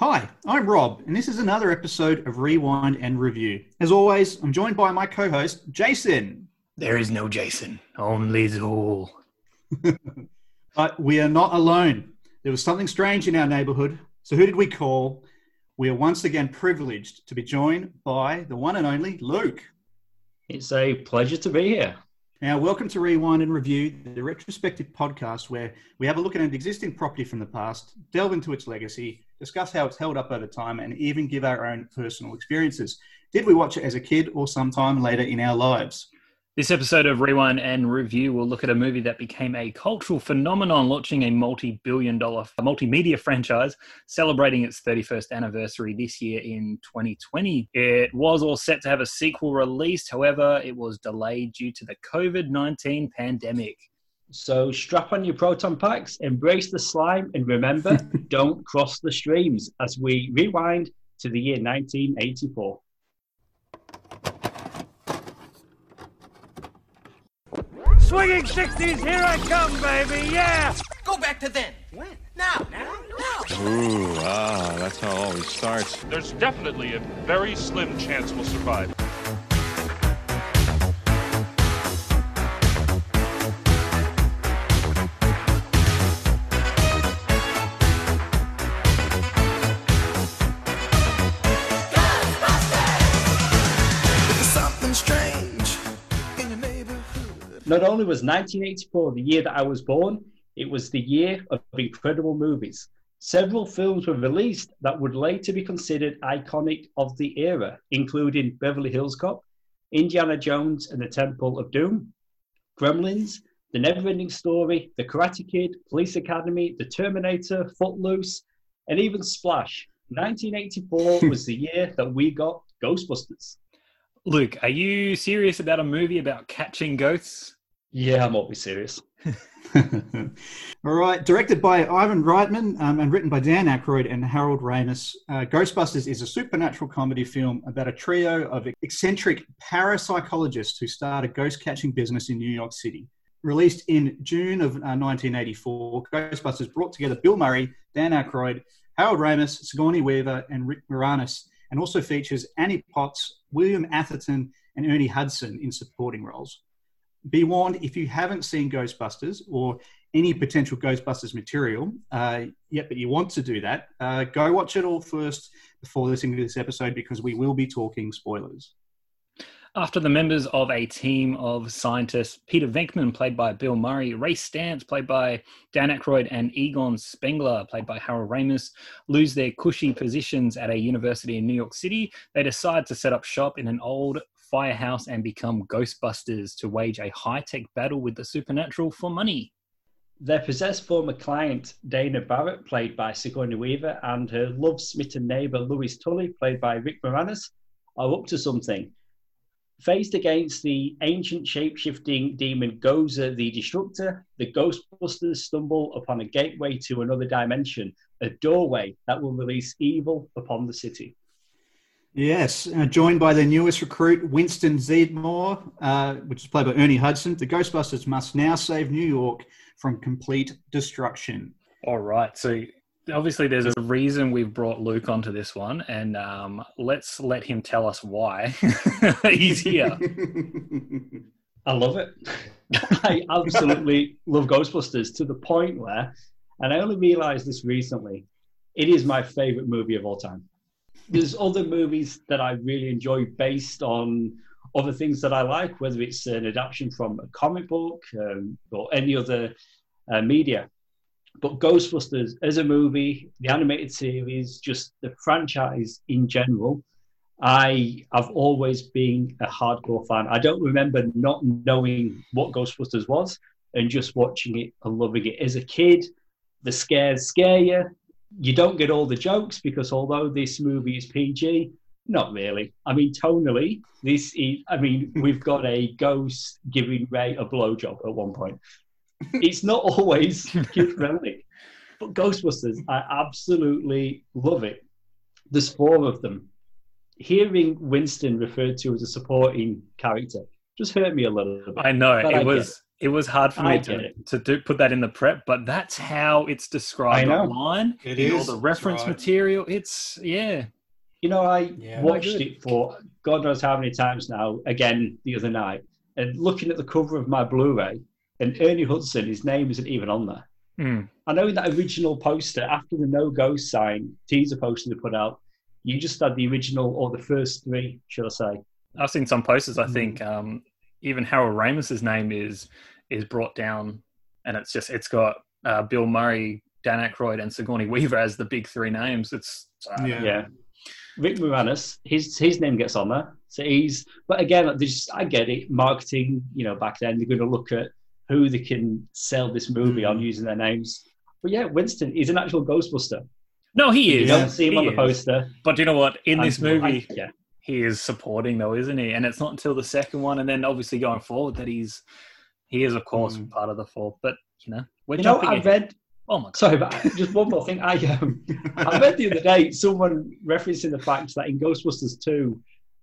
Hi, I'm Rob, and this is another episode of Rewind and Review. As always, I'm joined by my co host, Jason. There is no Jason, only Zuul. But we are not alone. There was something strange in our neighborhood. So, who did we call? We are once again privileged to be joined by the one and only Luke. It's a pleasure to be here. Now, welcome to Rewind and Review, the retrospective podcast where we have a look at an existing property from the past, delve into its legacy, discuss how it's held up over time, and even give our own personal experiences. Did we watch it as a kid or sometime later in our lives? This episode of Rewind and Review will look at a movie that became a cultural phenomenon, launching a multi billion dollar multimedia franchise celebrating its 31st anniversary this year in 2020. It was all set to have a sequel released, however, it was delayed due to the COVID 19 pandemic. So strap on your proton packs, embrace the slime, and remember, don't cross the streams as we rewind to the year 1984. Swinging 60s, here I come, baby, yeah! Go back to then. When? Now. Now. Now. Ooh, ah, that's how it always starts. There's definitely a very slim chance we'll survive. Not only was 1984 the year that I was born, it was the year of incredible movies. Several films were released that would later be considered iconic of the era, including Beverly Hills Cop, Indiana Jones and the Temple of Doom, Gremlins, The Neverending Story, The Karate Kid, Police Academy, The Terminator, Footloose, and even Splash. 1984 was the year that we got Ghostbusters. Luke, are you serious about a movie about catching ghosts? Yeah, I'm always serious. All right, directed by Ivan Reitman um, and written by Dan Aykroyd and Harold Ramis, uh, Ghostbusters is a supernatural comedy film about a trio of eccentric parapsychologists who start a ghost catching business in New York City. Released in June of uh, 1984, Ghostbusters brought together Bill Murray, Dan Aykroyd, Harold Ramis, Sigourney Weaver, and Rick Moranis, and also features Annie Potts, William Atherton, and Ernie Hudson in supporting roles be warned if you haven't seen Ghostbusters or any potential Ghostbusters material uh, yet, but you want to do that, uh, go watch it all first before listening to this episode because we will be talking spoilers. After the members of a team of scientists, Peter Venkman, played by Bill Murray, Ray Stantz, played by Dan Aykroyd, and Egon Spengler, played by Harold Ramis, lose their cushy positions at a university in New York City, they decide to set up shop in an old firehouse and become Ghostbusters to wage a high tech battle with the supernatural for money. Their possessed former client, Dana Barrett, played by Sigourney Weaver, and her love smitten neighbor, Louis Tully, played by Rick Moranis, are up to something. Faced against the ancient shape shifting demon Gozer the Destructor, the Ghostbusters stumble upon a gateway to another dimension, a doorway that will release evil upon the city. Yes, uh, joined by their newest recruit, Winston Zeddemore, uh, which is played by Ernie Hudson. The Ghostbusters must now save New York from complete destruction. All right. So obviously, there's a reason we've brought Luke onto this one, and um, let's let him tell us why he's here. I love it. I absolutely love Ghostbusters to the point where, and I only realized this recently, it is my favorite movie of all time. There's other movies that I really enjoy based on other things that I like, whether it's an adaptation from a comic book um, or any other uh, media. But Ghostbusters as a movie, the animated series, just the franchise in general, I have always been a hardcore fan. I don't remember not knowing what Ghostbusters was and just watching it and loving it. As a kid, the scares scare you. You don't get all the jokes because although this movie is PG, not really. I mean, tonally, this is, I mean, we've got a ghost giving Ray a blowjob at one point. It's not always kid friendly, but Ghostbusters, I absolutely love it. There's four of them. Hearing Winston referred to as a supporting character just hurt me a little bit. I know But it I was it. was hard for me to, it. to do put that in the prep, but that's how it's described online. It is all the reference right. material. It's yeah. You know, I Yeah. watched it for God knows how many times now, again the other night, and looking at the cover of my Blu ray, and Ernie Hudson, his name isn't even on there. Mm. I know in that original poster, after the no go sign teaser poster they put out, you just had the original or the first three, should I say. I've seen some posters. Mm. I think um, even Harold Ramis's name is is brought down, and it's just it's got uh, Bill Murray, Dan Aykroyd, and Sigourney Weaver as the big three names. It's uh, Yeah. Yeah. Rick Moranis, his his name gets on there. So he's, but again, like, there's, I get it. Marketing, you know, back then they're going to look at who they can sell this movie on using their names. But yeah, Winston is an actual Ghostbuster. no, he is. You don't see him He on the is. poster. But you know what? In this And I- movie, yeah, he is supporting though, isn't he? And it's not until the second one, and then obviously going forward that he's he is of course Mm. part of the four. But you know, we're you know. I read. oh my god! Sorry, but just one more thing. I um, I read the other day someone referencing the fact that in Ghostbusters 2,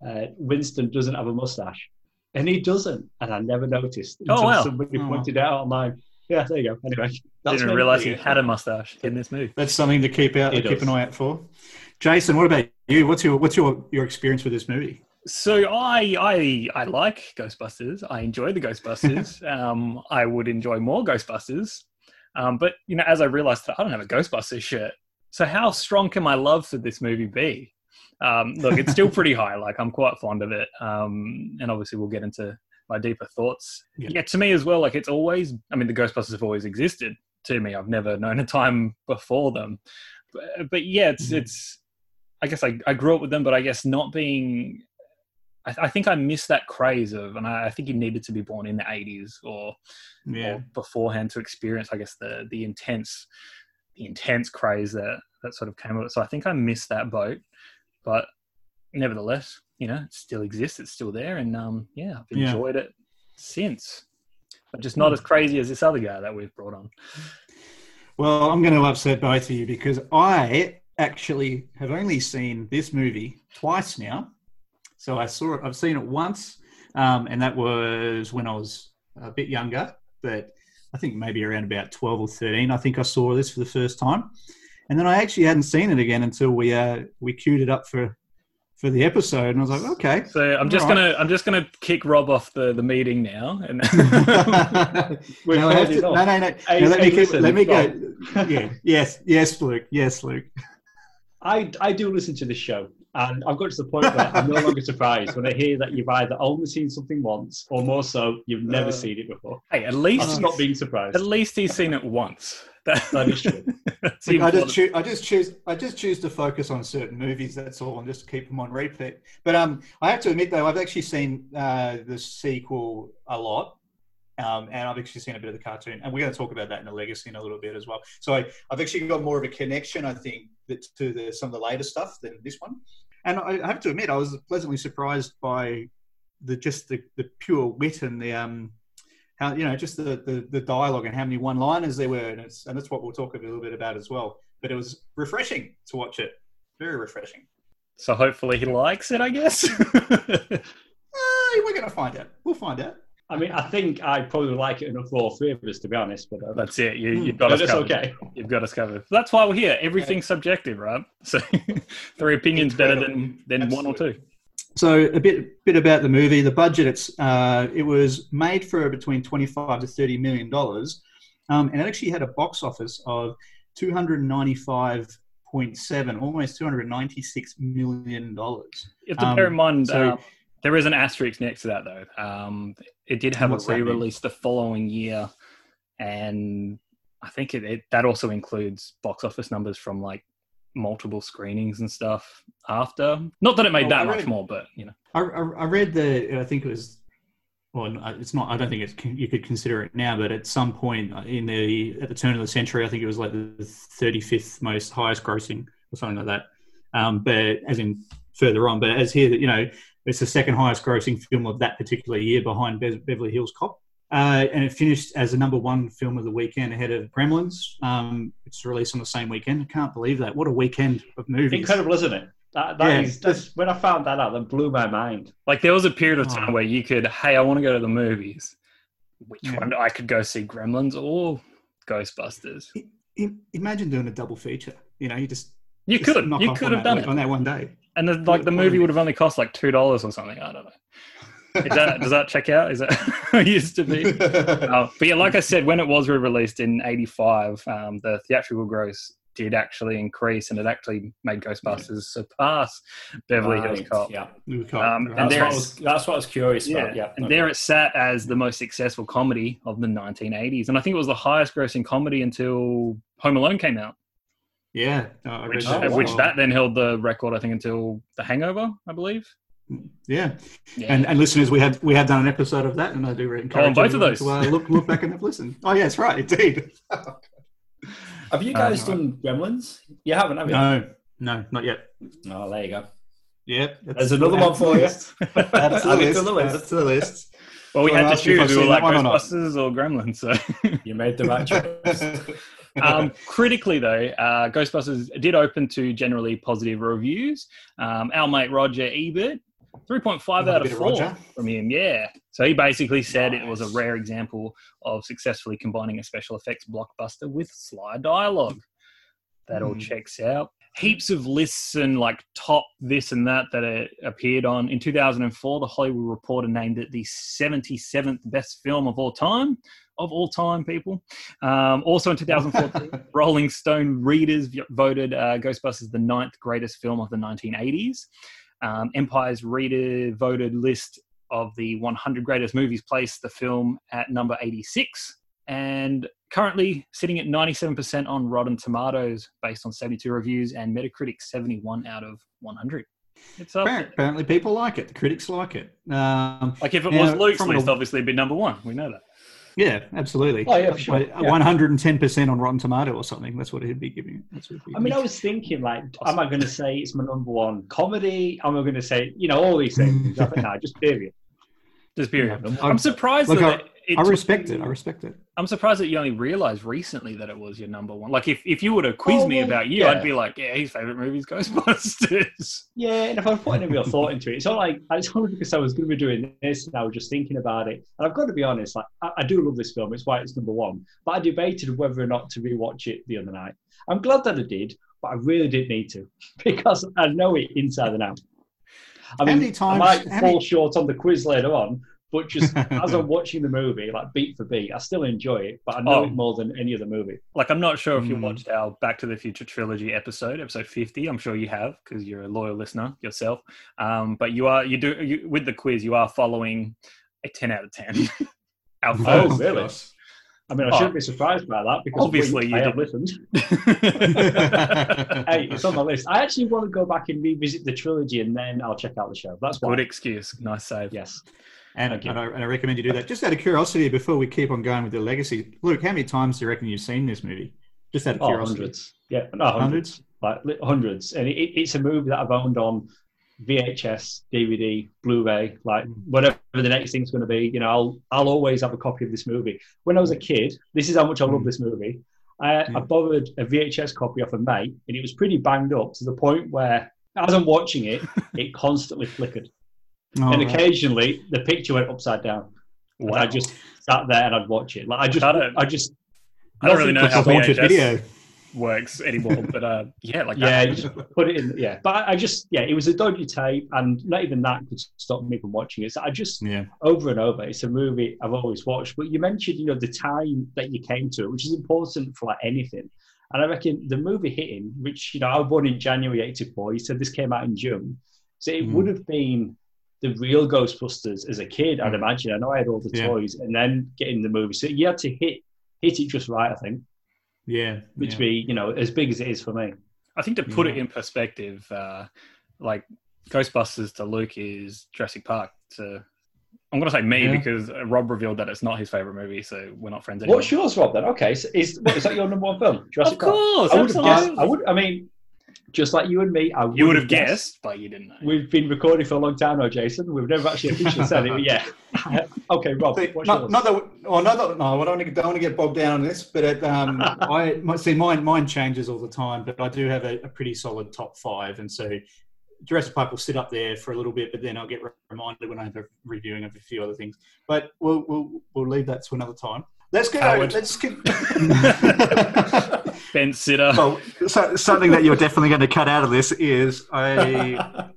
uh, Winston doesn't have a mustache. And he doesn't. And I never noticed Oh, until somebody Oh. pointed out online. Yeah, there you go. Anyway, that's Didn't my realize he had a mustache in this movie. That's something to keep out, It keep an eye out for. Jason, what about you? What's your what's your your experience with this movie? So I I I like Ghostbusters. I enjoy the Ghostbusters. um, I would enjoy more Ghostbusters. Um, but you know, as I realized, that I don't have a Ghostbusters shirt. So how strong can my love for this movie be? Um, look, it's still pretty high. Like I'm quite fond of it. Um, and obviously, we'll get into my deeper thoughts. Yeah. Yeah. to me as well. Like it's always. I mean, the Ghostbusters have always existed to me. I've never known a time before them. But, but yeah, it's Mhm. it's. I guess I, I grew up with them, but I guess not being I, I think I missed that craze of, and I, I think you needed to be born in the '80s or, Yeah. or beforehand to experience, I guess, the the intense, the intense craze that that sort of came with it. So I think I missed that boat, but nevertheless, you know, it still exists. It's still there, and um, yeah, I've Yeah. enjoyed it since. But just not as crazy as this other guy that we've brought on. Well, I'm going to upset both of you because I actually have only seen this movie twice now. So I saw it. I've seen it once, um, and that was when I was a bit younger, but I think maybe around about 12 or 13. I think I saw this for the first time, and then I actually hadn't seen it again until we uh, we queued it up for for the episode, and I was like, okay. So I'm just All right. gonna I'm just gonna kick Rob off the, the meeting now, and We've no, heard to- it all. no, no, no. Hey, No, let hey, me keep, listen, let me go. Yeah. Yes. Yes, Luke. Yes, Luke. I, I do listen to this show, and I've got to the point where I'm no longer surprised when I hear that you've either only seen something once, or more so, you've never Uh, seen it before. hey, at least just not being surprised. at least he's seen it once. That, That is true. that's Look, I just choose. I just choose. I just choose to focus on certain movies. That's all, and just keep them on repeat. But um, I have to admit though, I've actually seen uh, the sequel a lot, um, and I've actually seen a bit of the cartoon, and we're going to talk about that in the legacy in a little bit as well. So I, I've actually got more of a connection, I think, that, to the, some of the later stuff than this one. And I, I have to admit, I was pleasantly surprised by the just the, the pure wit and the um, how you know just the, the the dialogue and how many one liners there were and it's and that's what we'll talk a little bit about as well but it was refreshing to watch it very refreshing So hopefully he likes it, I guess. uh, we're gonna find out we'll find out I mean, I think I probably like it enough for all three of us, to be honest. But uh, That's it. You, Hmm. you've got us it's covered. okay. You've got us covered. That's why we're here. Everything's subjective, right? So three opinions better than than one or two. So a bit bit about the movie the budget it's uh, it was made for between 25 to 30 million dollars um, and it actually had a box office of 295.7 almost 296 million dollars You have to bear Um, in mind so- uh, there is an asterisk next to that, though. Um, it did have a What's that mean? re-release the following year, and I think it, it that also includes box office numbers from like multiple screenings and stuff after. Not that it made Oh, that I much more, but you know. I, I, I read the. I think it was. Well, it's not. I don't think it's. You could consider it now, but at some point in the at the turn of the century, I think it was like the thirty fifth most highest grossing or something like that. Um, but as in further on, but as here, you know, it's the second highest grossing film of that particular year behind Be- Beverly Hills Cop. Uh, and it finished as the number one film of the weekend ahead of Gremlins. Um, it's released on the same weekend. I can't believe that. What a weekend of movies. Incredible, isn't it? That, that Yeah, is- that's, when I found that out, that blew my mind. Like there was a period of Oh. time where you could, hey, I want to go to the movies. Which Yeah. one? I could go see Gremlins or Ghostbusters. I- imagine doing a double feature. You know, you just You just could, knock you could have done it, on that one day. and the, like the movie would have only cost like two dollars or something. I don't know. Is that, does that check out? Is that it used to be? Uh, but yeah, like I said, when it was re-released in '85, um, the theatrical gross did actually increase, and it actually made Ghostbusters surpass Beverly Hills Cop. Yeah, Um, and that's there what, I was, that's what I was curious Yeah, about. Yeah, and okay. there it sat as the most successful comedy of the 1980s, and I think it was the highest-grossing comedy until Home Alone came out, yeah, no, which, Oh, as which that then held the record, I think, until The Hangover, I believe. Yeah. Yeah. And, and listeners, we had we had done an episode of that, and I do encourage Oh, on both of those. to uh, look look back and have listened. Oh, yes, right, indeed. Have you Uh, guys done Gremlins? You haven't, have you? No, no, not yet. Oh, there you go. Yep. There's another one for you. Add to the Add to list. the list. To the list. well, we Well, had to ask if choose. I've We were like that one or. Ghostbusters or Gremlins. So, You made the right choice. um, critically though, uh, Ghostbusters did open to generally positive reviews. Um, our mate Roger Ebert, three point five out of bit of four Roger. from him. Yeah, so he basically said it was a rare example of successfully combining a special effects blockbuster with sly dialogue. That all Hmm. checks out. Heaps of lists and like top this and that that it appeared on. In 2004, the Hollywood Reporter named it the 77th best film of all time. Of all time, people. Um, also in 2014, Rolling Stone readers voted uh, Ghostbusters the ninth greatest film of the 1980s. Um, Empire's reader voted list of the 100 greatest movies placed the film at number 86 and currently sitting at 97% on Rotten Tomatoes based on 72 reviews and Metacritic 71 out of 100. It's up. Apparently, apparently people like it. The critics like it. Um, Like if it was Luke's list, obviously it'd be number one. We know that. Yeah, absolutely. Oh, yeah, sure. 110% on Rotten Tomato or something. That's what he'd be giving it. That's what he'd be I mean, I was thinking, like, am I going to say it's my number one comedy? Am I going to say, you know, all these things? I think, no, just period. Just period. Yeah. I'm surprised Look, that I- it I respect you- it. I respect it. I'm surprised that you only realized recently that it was your number one. Like, if, if you were to quiz Oh, me well, about you, yeah. I'd be like, yeah, his favorite movie is Ghostbusters. Yeah, and if I was putting any real thought into it, it's not like it's only because I was going to be doing this and I was just thinking about it. And I've got to be honest, like I, I do love this film. It's why it's number one. But I debated whether or not to rewatch it the other night. I'm glad that I did, but I really didn't need to because I know it inside and out. I How mean, many I might how fall many- short on the quiz later on, but just as I'm watching the movie, like beat for beat, I still enjoy it. But I know Oh. it more than any other movie. Like, I'm not sure if you Mm. watched our Back to the Future trilogy episode, episode 50. I'm sure you have because you're a loyal listener yourself. Um, but you are, you do, you, with the quiz, you are following a 10 out of 10. our Oh, first. really? I mean, I Oh. shouldn't be surprised by that because Obviously you I have listened. hey, it's on my list. I actually want to go back and revisit the trilogy, and then I'll check out the show. That's why. Good excuse. Nice save. Yes. And, and, I, and I recommend you do that. Just out of curiosity, before we keep on going with the legacy, Luke, how many times do you reckon you've seen this movie? Just out of Oh, curiosity. hundreds. Yeah, no, hundreds. Hundreds? Like hundreds. And it, it's a movie that I've owned on VHS, DVD, Blu-ray, like Mm. whatever the next thing's going to be. You know, I'll I'll always have a copy of this movie. When I was a kid, this is how much I love Mm. this movie. I, I Mm. borrowed a VHS copy off a mate, and it was pretty banged up to the point where, as I'm watching it, it constantly flickered. Oh, and right. occasionally the picture went upside down. And Wow. I just sat there and I'd watch it. Like I just, I don't- I just. I don't really know how VHS video. works anymore, but uh, yeah, like Yeah, that. you just put it in. Yeah, but I, I just, yeah, it was a dodgy tape, and not even that could stop me from watching it. So I just, Yeah. over and over, it's a movie I've always watched. But you mentioned, you know, the time that you came to it, which is important for like anything. And I reckon the movie hitting, which you know, I was born in January '84. You said this came out in June, so it Mm. would have been the real Ghostbusters as a kid. I'd Mm. imagine. I know I had all the Yeah. toys, and then getting the movie. So you had to hit hit it just right, I think, Yeah. which yeah. be you know as big as it is for me. I think to put it in perspective, uh, like Ghostbusters to Luke is Jurassic Park to. I'm going to say me Yeah. because uh, Rob revealed that it's not his favorite movie, so we're not friends anymore. What's yours, Rob? Then okay, so is what, is that your number one film? Of Jurassic Park? course, I would have guessed. I would. I mean, just like you and me, I you would have guessed, but you didn't know. We've been recording for a long time now, Jason. We've never actually officially said it, but yeah. okay, Rob, See, what's not, yours? not that, well, not that, no, I don't want, to, don't want to get bogged down on this, but it, um, I my- see mine mine changes all the time. But I do have a, a pretty solid top five, and so Jurassic Park will sit up there for a little bit, but then I'll get reminded when I have a reviewing of a few other things. But we'll we'll, we'll leave that to another time. Let's go. Howard. Let's get. Ben Sitter. well, so, something that you're definitely going to cut out of this is I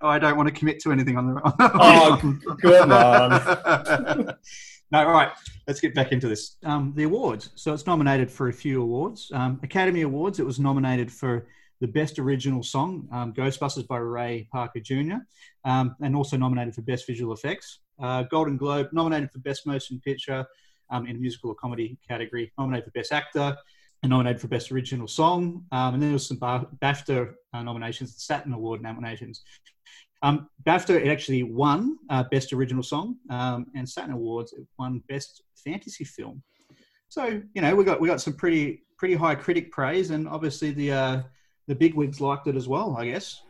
I don't want to commit to anything on the. Oh, come on. no, all right. Let's get back into this. Um, the awards. So it's nominated for a few awards. Um, Academy Awards. It was nominated for the Best Original Song, um, Ghostbusters by Ray Parker Jr., um, and also nominated for Best Visual Effects. Uh, Golden Globe nominated for Best Motion Picture um, in a musical or comedy category. Nominated for Best Actor. And nominated for Best Original Song. Um, and then there was some Ba- BAFTA uh, nominations, Saturn Award nominations. Um, BAFTA it actually won uh, Best Original Song, um, and Saturn Awards it won Best Fantasy Film. So you know we got we got some pretty pretty high critic praise, and obviously the uh, the big wigs liked it as well. I guess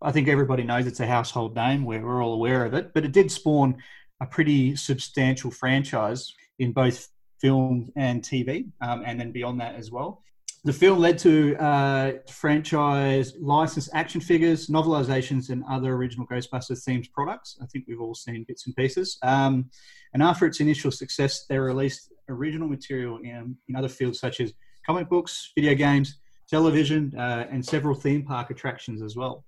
I think everybody knows it's a household name. We're, we're all aware of it, but it did spawn a pretty substantial franchise in both film and TV, um, and then beyond that as well. The film led to uh, franchise licensed action figures, novelizations, and other original Ghostbusters themed products. I think we've all seen bits and pieces. Um, and after its initial success, they released original material in, in other fields such as comic books, video games, television, uh, and several theme park attractions as well.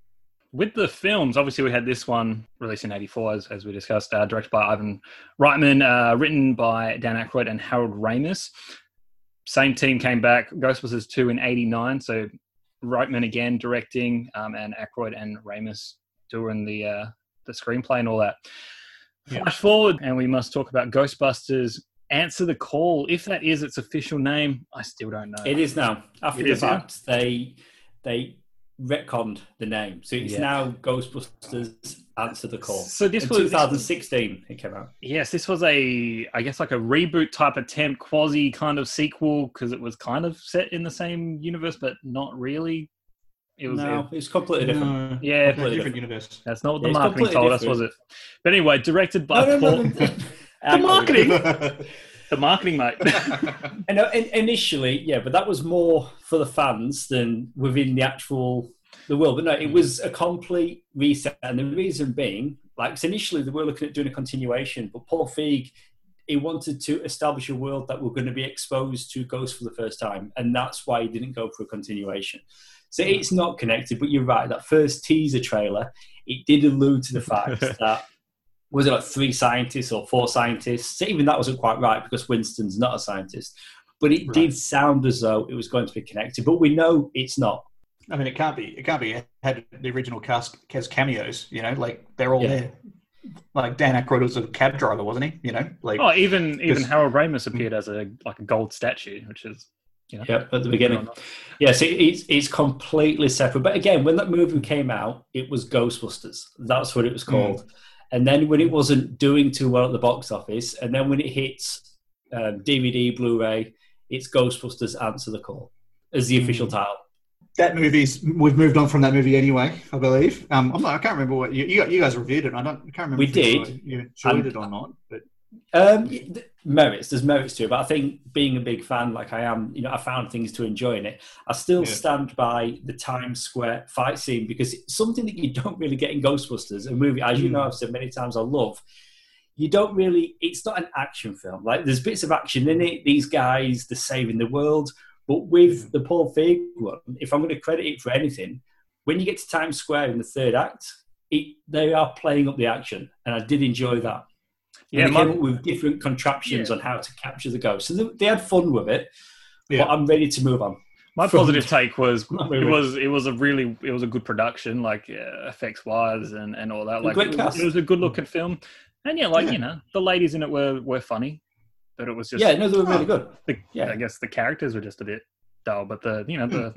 With the films, obviously we had this one released in '84, as, as we discussed, uh, directed by Ivan Reitman, uh, written by Dan Aykroyd and Harold Ramis. Same team came back. Ghostbusters 2 in '89, so Reitman again directing, um, and Aykroyd and Ramis doing the uh, the screenplay and all that. Yeah. Flash forward, and we must talk about Ghostbusters. Answer the call. If that is its official name, I still don't know. It is now. After the fact, they they retconned the name, so it's Yeah. now Ghostbusters Answer the Call. So this In was 2016. It came out. Yes, this was a, I guess, like a reboot type attempt, quasi kind of sequel, because it was kind of set in the same universe, but not really. It was, no, it- it's completely different. No, yeah, completely different universe. that's not what the it's marketing completely told us, was it? But anyway, directed by No, no, Paul. no, no. the marketing, the marketing, mate. And uh, initially, yeah, but that was more for the fans than within the actual the world. But no, it was a complete reset, and the reason being, like, initially they were looking at doing a continuation, but Paul Feig he wanted to establish a world that we're going to be exposed to ghosts for the first time, and that's why he didn't go for a continuation. So it's not connected, but you're right. That first teaser trailer, it did allude to the fact that was it like three scientists or four scientists? Even that wasn't quite right because Winston's not a scientist. But it did sound as though it was going to be connected, but we know it's not. I mean, it can't be. It can't be. It had the original cast has cameos. You know, like they're all Yeah. there. Like Dan Aykroyd was a cab driver, wasn't he? You know, like oh, even even Harold Ramis appeared as a like a gold statue, which is you know. Yep, at the beginning. Yes, it, it's it's completely separate. But again, when that movie came out, it was Ghostbusters. That's what it was mm. called. And then when it wasn't doing too well at the box office, and then when it hits um, DVD, Blu-ray, it's Ghostbusters Answer the Call as the official title. that movie's. We've moved on from that movie anyway. I believe. Um, I'm not, I can't remember what you, you you guys reviewed it. I don't. I can't remember. We did. You enjoyed And- it or not, but Um, th- merits. There's merits to it, but I think being a big fan, like I am, you know, I found things to enjoy in it. I still Yeah. stand by the Times Square fight scene because it's something that you don't really get in Ghostbusters, a movie, as you know, I've said many times, I love. You don't really. It's not an action film. Like there's bits of action in it. These guys, they're saving the world. But with the Paul Feig one, if I'm going to credit it for anything, when you get to Times Square in the third act, it, they are playing up the action, and I did enjoy that. Yeah, Yeah, they my- came up with different contraptions on how to capture the ghost. So they, they had fun with it. Yeah. But I'm ready to move on. My From- positive take was it was it was a really it was a good production, like uh, effects wise and, and all that. Like great it, cast. it was a good looking film, and yeah, like Yeah. you know the ladies in it were were funny, but it was just yeah, no, they were really Oh. good. the, yeah. I guess the characters were just a bit dull, but the you know the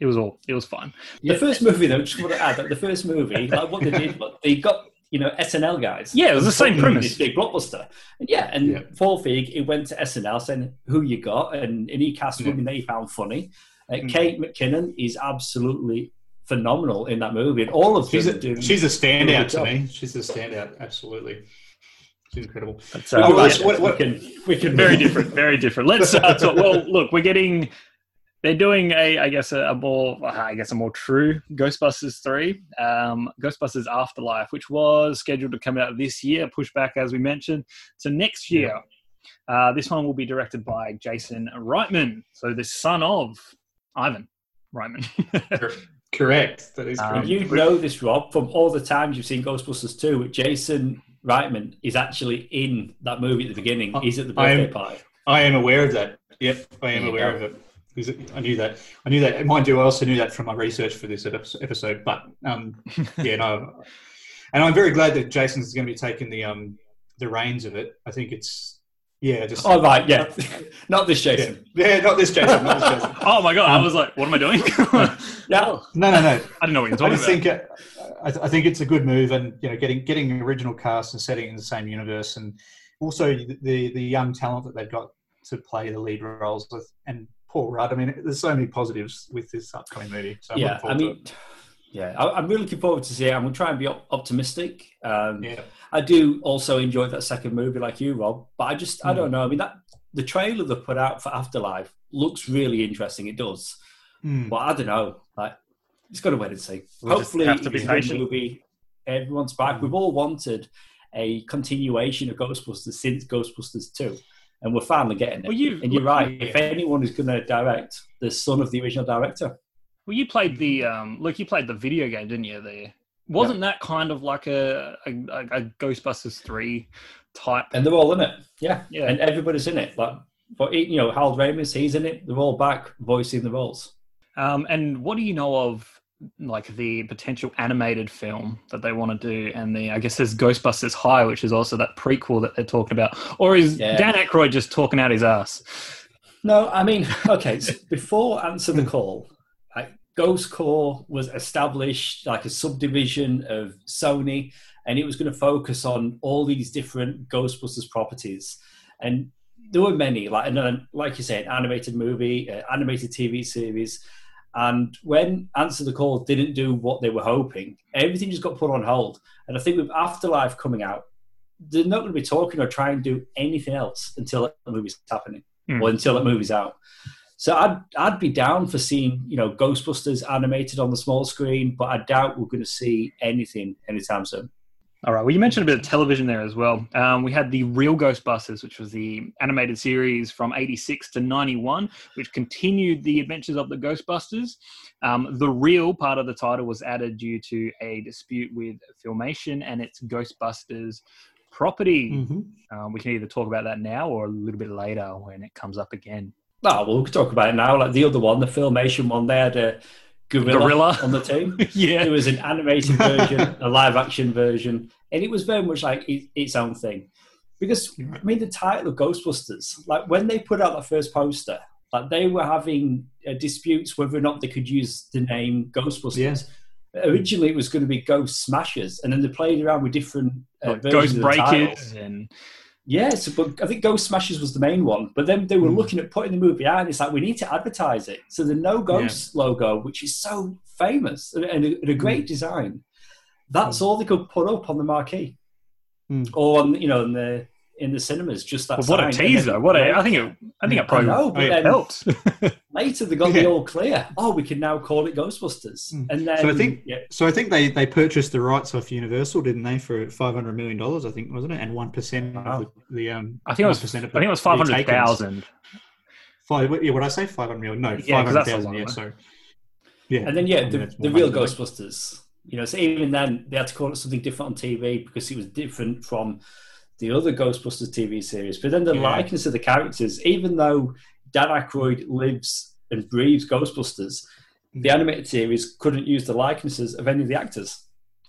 it was all it was fun. The first movie, though, just want to add that the first movie, like what they did, like, they got you know SNL guys. Yeah, it was the same Put premise. This big blockbuster. And yeah, and Yeah. Paul Feig, he went to SNL saying who you got, and, and he cast Yeah. women that he found funny. Uh, Mm. Kate McKinnon is absolutely phenomenal in that movie, and all of she's them a do. she's a standout good to job. me. She's a standout. Absolutely, she's incredible. But, Oh, uh, that's yeah, what- what- we can, we can very different, very different. Let's uh, talk. Well, look, we're getting they're doing a, I guess, a, a more, I guess, a more true Ghostbusters three, um, Ghostbusters Afterlife, which was scheduled to come out this year, pushed back as we mentioned to next year. Uh, this one will be directed by Jason Reitman, so the son of Ivan Reitman. Correct. That is Um, correct. you know this, Rob, from all the times you've seen Ghostbusters 2, with Jason Reitman is actually in that movie at the beginning. I- He's at the I am- party. I am aware of that. Yep, I am aware go. of it. Because I knew that. I knew that. Mind you, I also knew that from my research for this episode. But um, yeah, no. And I'm very glad that Jason's going to be taking the um the reins of it. I think it's yeah, just Oh, right, yeah. Not this Jason. yeah, not this Jason, not this Jason. oh my god! I was like, what am I doing? Yeah. No, no, no. I don't know what you're I talking just about. think it, I, th- I think it's a good move, and you know, getting getting original cast and setting in the same universe, and also the the young talent that they've got to play the lead roles with, and Paul Rudd. I mean, there's so many positives with this upcoming movie. So I'm yeah, I mean, yeah, I, I'm really looking forward to see it. I'm going to try and be op- optimistic. Um, yeah, I do also enjoy that second movie, like you, Rob. But I just, I Hmm. don't know. I mean, that the trailer they put out for Afterlife looks really interesting. It does, Mm. but I don't know. Like, it's got to wait and see. We'll just Hopefully, have to be it's patient. movie. Everyone's back. We've all wanted a continuation of Ghostbusters since Ghostbusters Two, and we're finally getting it. Well, you- and you're right. yeah. If anyone is going to direct, the son of the original director. Well, you played the um, look. You played the video game, didn't you? There wasn't that kind of like a a, a Ghostbusters three type. and they're all in it. Yeah, Yeah. and everybody's in it. Like, but you know, Harold Ramis, he's in it. They're all back voicing the roles. Um, and what do you know of like the potential animated film that they want to do? And the I guess there's Ghostbusters High, which is also that prequel that they're talking about. Or is Yeah. Dan Aykroyd just talking out his ass? No, I mean, okay. so before Answer the Call, like, Ghost Corps was established like a subdivision of Sony, and it was going to focus on all these different Ghostbusters properties. And there were many, like and, uh, like you said, animated movie, uh, animated TV series. And when Answer the Call didn't do what they were hoping, everything just got put on hold. And I think with Afterlife coming out, they're not going to be talking or trying to do anything else until that movie's happening Hmm. or until that movie's out. So I'd I'd be down for seeing you know Ghostbusters animated on the small screen, but I doubt we're going to see anything anytime soon. All right. Well, you mentioned a bit of television there as well. Um, we had the Real Ghostbusters, which was the animated series from '86 to '91, which continued the adventures of the Ghostbusters. Um, the real part of the title was added due to a dispute with Filmation and its Ghostbusters property. Mhm. Um, we can either talk about that now or a little bit later when it comes up again. Oh, well, we could talk about it now. Like the other one, the Filmation one, they had a gorilla, Gorilla. on the team. yeah. There was an animated version, a live action version, and it was very much like it, its own thing. Because I mean, the title of Ghostbusters, like when they put out that first poster, like they were having uh, disputes whether or not they could use the name Ghostbusters. Originally, it was going to be Ghost Smashers, and then they played around with different uh, Like versions Ghost of the titles. Breakers and Yes, but I think Ghost Smashers was the main one. But then they were Hmm. looking at putting the movie out, and it's like we need to advertise it. So the No Ghost logo, which is so famous and, and a, and a great design, that's all they could put up on the marquee Hmm. or on you know on the in the cinemas. Just that. Well, what a sign. And teaser! then- What a, I think it, I think it I probably know, but Oh, yeah. then helped. later they got the all clear. Oh, we can now call it Ghostbusters. Hmm. And then So I think- yeah, So I think they, they purchased the rights off Universal, didn't they, for five hundred million dollars? I think wasn't it, and one percent Wow. of the, the um. I think it was. 1% I think it was the five hundred Five. Yeah, what I say? Five hundred million? No, Yeah, 'cause five hundred that's a thousand. Yeah, so. Yeah, And then yeah, the, the real Ghostbusters. You know, so even then they had to call it something different on TV because it was different from the other Ghostbusters TV series. But then the Yeah. likeness of the characters, even though Dan Aykroyd lives and breathes Ghostbusters, Mm. the animated series couldn't use the likenesses of any of the actors.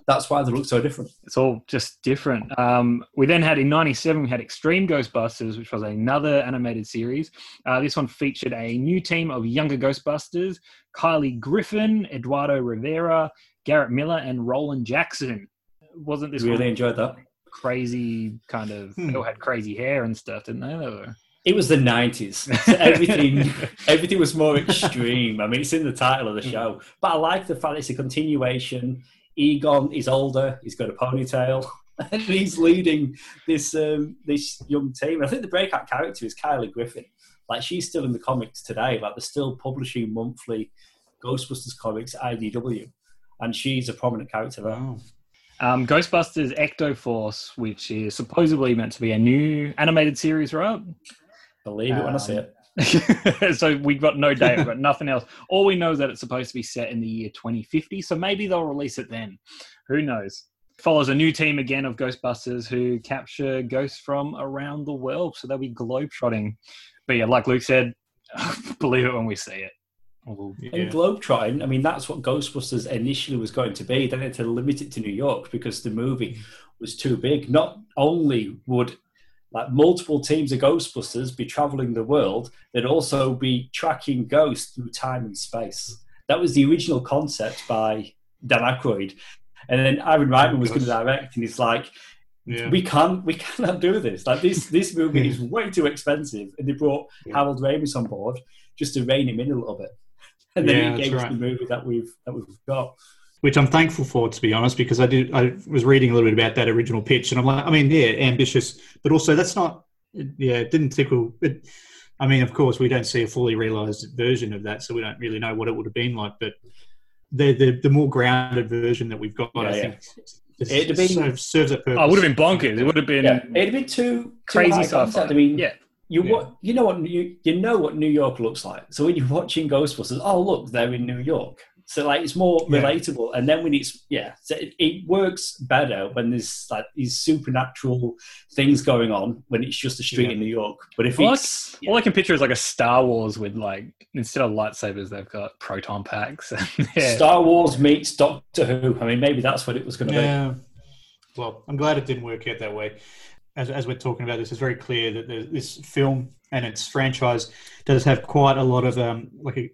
That's why they look so different. It's all just different. Um, we then had in '97 we had Extreme Ghostbusters, which was another animated series. Uh, this one featured a new team of younger Ghostbusters: Kylie Griffin, Eduardo Rivera, Garrett Miller, and Roland Jackson. Wasn't this really one enjoyed that. Crazy kind of? Hmm. They all had crazy hair and stuff, didn't they? They were- It was the nineties. So everything everything was more extreme. I mean, it's in the title of the show. But I like the fact it's a continuation. Egon is older, he's got a ponytail, and he's leading this um, this young team. I think the breakout character is Kylie Griffin. Like she's still in the comics today. Like they're still publishing monthly Ghostbusters comics at IDW, and she's a prominent character there. Oh. Um, Ghostbusters Ecto Force, which is supposedly meant to be a new animated series, right? Believe it when I see Um, it. so we've got no date, we've got nothing else. All we know is that it's supposed to be set in the year 2050, so maybe they'll release it then. Who knows? Follows a new team again of Ghostbusters who capture ghosts from around the world, so they'll be globetrotting. But yeah, like Luke said, believe it when we see it. We'll- And Yeah. Globetrotting, I mean, that's what Ghostbusters initially was going to be. Then they had to limit it to New York because the movie mm. was too big. Not only would like multiple teams of Ghostbusters be traveling the world, they'd also be tracking ghosts through time and space. That was the original concept by Dan Aykroyd. And then Ivan Reitman was going to direct, and he's like, Yeah. we can't we cannot do this like this this movie is way too expensive and they brought Yeah. harold ramis on board just to rein him in a little bit and then Yeah, he that's gave us right. the movie that we've that we've got which I'm thankful for, to be honest, because I did. I was reading a little bit about that original pitch, and I'm like, I mean, yeah, ambitious, but also that's not. Yeah, it didn't tickle. It, I mean, of course, we don't see a fully realized version of that, so we don't really know what it would have been like. But the the, the more grounded version that we've got, Yeah, I yeah. think, just It'd have been- serves, serves a purpose. Oh, it would have been bonkers. It would have been yeah it'd been too, too crazy high sci-fi. concept. i mean yeah, you Yeah. what you know what New, you know what new york looks like so when you're watching ghostbusters oh look they're in new york so like it's more Yeah. relatable and then when it's yeah so it, it works better when there's like these supernatural things going on when it's just a street Yeah. in new york but if all I, it's yeah. all I can picture is like a Star Wars with like instead of lightsabers, they've got proton packs. yeah. Star Wars meets Doctor Who. I mean, maybe that's what it was going to be. Yeah. Well, I'm glad it didn't work out that way. As, as we're talking about this, it's very clear that this film and its franchise does have quite a lot of um, like a,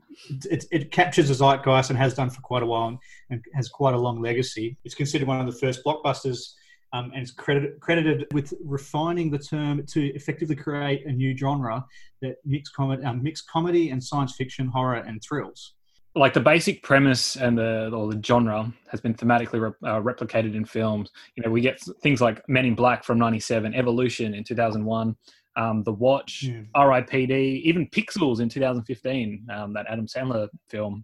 it, it captures the zeitgeist and has done for quite a while and has quite a long legacy. It's considered one of the first blockbusters um, and it's credited, credited with refining the term to effectively create a new genre that mix comedy, um, mix comedy and science fiction, horror, and thrills. Like the basic premise and the or the genre has been thematically re- uh, replicated in films. You know, we get things like Men in Black from '97, Evolution in 2001, um, The Watch, Yeah. R.I.P.D., even Pixels in 2015, um, that Adam Sandler film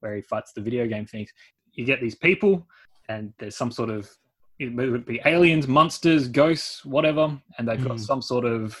where he fights the video game things. You get these people, and there's some sort of it would be aliens, monsters, ghosts, whatever, and they've got Mm. some sort of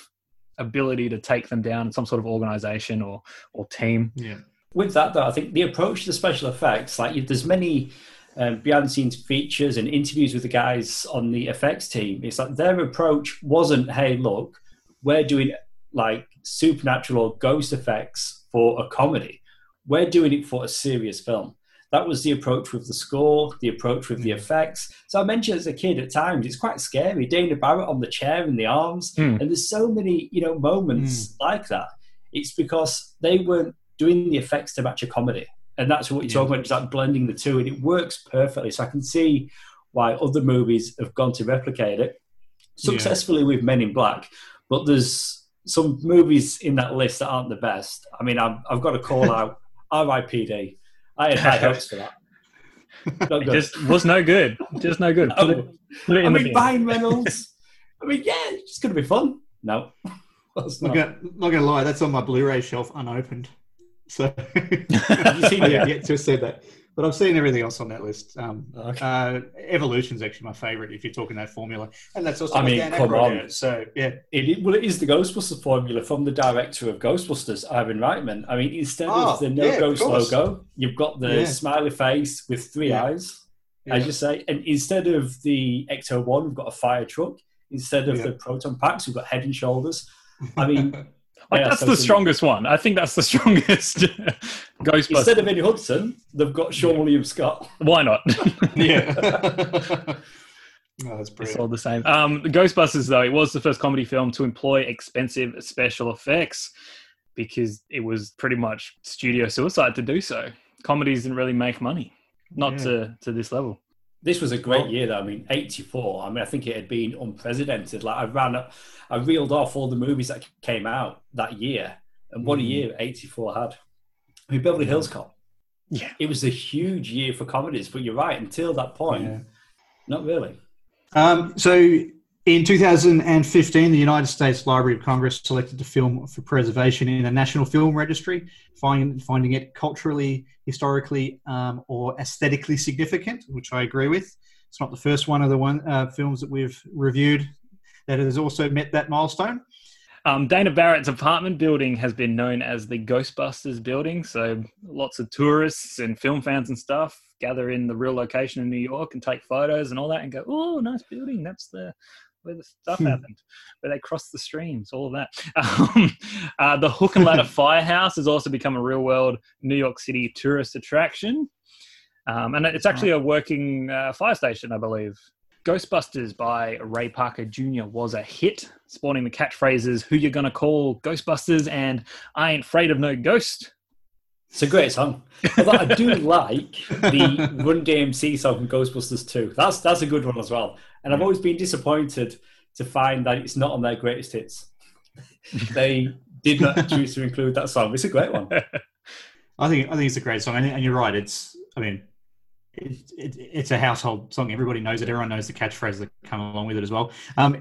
ability to take them down, some sort of organization or or team. Yeah. With that, though, I think the approach to the special effects, like there's many um, behind the scenes features and interviews with the guys on the effects team. It's like their approach wasn't, hey, look, we're doing like supernatural or ghost effects for a comedy. We're doing it for a serious film. That was the approach with the score, the approach with the effects. So I mentioned as a kid at times, it's quite scary. Dana Barrett on the chair and the arms. Hmm. And there's so many, you know, moments like that. It's because they weren't doing the effects to match a comedy. And that's what you're talking about, it's like blending the two, and it works perfectly. So I can see why other movies have gone to replicate it successfully with Men in Black. But there's some movies in that list that aren't the best. I mean, I've, I've got to call out R.I.P.D. I had high hopes for that. Not It just was no good. Just no good. Put it, Oh, put it I in the mean, bin. Ryan Reynolds. I mean, yeah, it's going to be fun. No. It's Not not. gonna, not gonna lie, that's on my Blu-ray shelf unopened. So Have you seen I have yet to see that, but I've seen everything else on that list. Um, Okay. uh, Evolution's actually my favorite if you're talking that formula, and that's also I mean, Dan come Aykroyd on. So yeah, It, well, it is the Ghostbusters formula from the director of Ghostbusters, Ivan Reitman. I mean, instead Oh, of the no yeah, ghost logo, you've got the Yeah. smiley face with three Yeah. eyes, as you say. And instead of the Ecto One, we've got a fire truck. Instead of the proton packs, we've got head and shoulders. I mean, Like, yeah, that's so the strongest one. I think that's the strongest Ghostbusters. Instead of Eddie Hudson, they've got Seann William Scott. Why not? yeah. oh, that's it's all the same. Um, the Ghostbusters, though, it was the first comedy film to employ expensive special effects because it was pretty much studio suicide to do so. Comedies didn't really make money, not Yeah. to to this level. This was a great year, though. I mean, '84. I mean, I think it had been unprecedented. Like I ran, up, I reeled off all the movies that came out that year, and what a Mhm. year '84 had. I mean, Beverly Hills Cop. Yeah. It was a huge year for comedies, but you're right. Until that point, Yeah. not really. Um, so In 2015, the United States Library of Congress selected the film for preservation in the national film registry, find, finding it culturally, historically, um, or aesthetically significant, which I agree with. It's not the first one of the one uh, films that we've reviewed that has also met that milestone. Um, Dana Barrett's apartment building has been known as the Ghostbusters building. So lots of tourists and film fans and stuff gather in the real location in New York and take photos and all that and go, oh, nice building. That's the where the stuff Hmm. happened, where they crossed the streams, all of that. Um, uh, the Hook and Ladder Firehouse has also become a real world New York City tourist attraction. Um, and it's actually a working uh, fire station, I believe. Ghostbusters by Ray Parker Jr. was a hit, spawning the catchphrases "Who you gonna call Ghostbusters?" and "I ain't afraid of no ghost." It's a great song. Although I do like the Run DMC song from Ghostbusters 2. That's that's a good one as well. And I've always been disappointed to find that it's not on their greatest hits. they did not choose to include that song. It's a great one. I think I think it's a great song, and, and you're right. It's I mean, it, it, it's a household song. Everybody knows it. Everyone knows the catchphrases that come along with it as well. Um,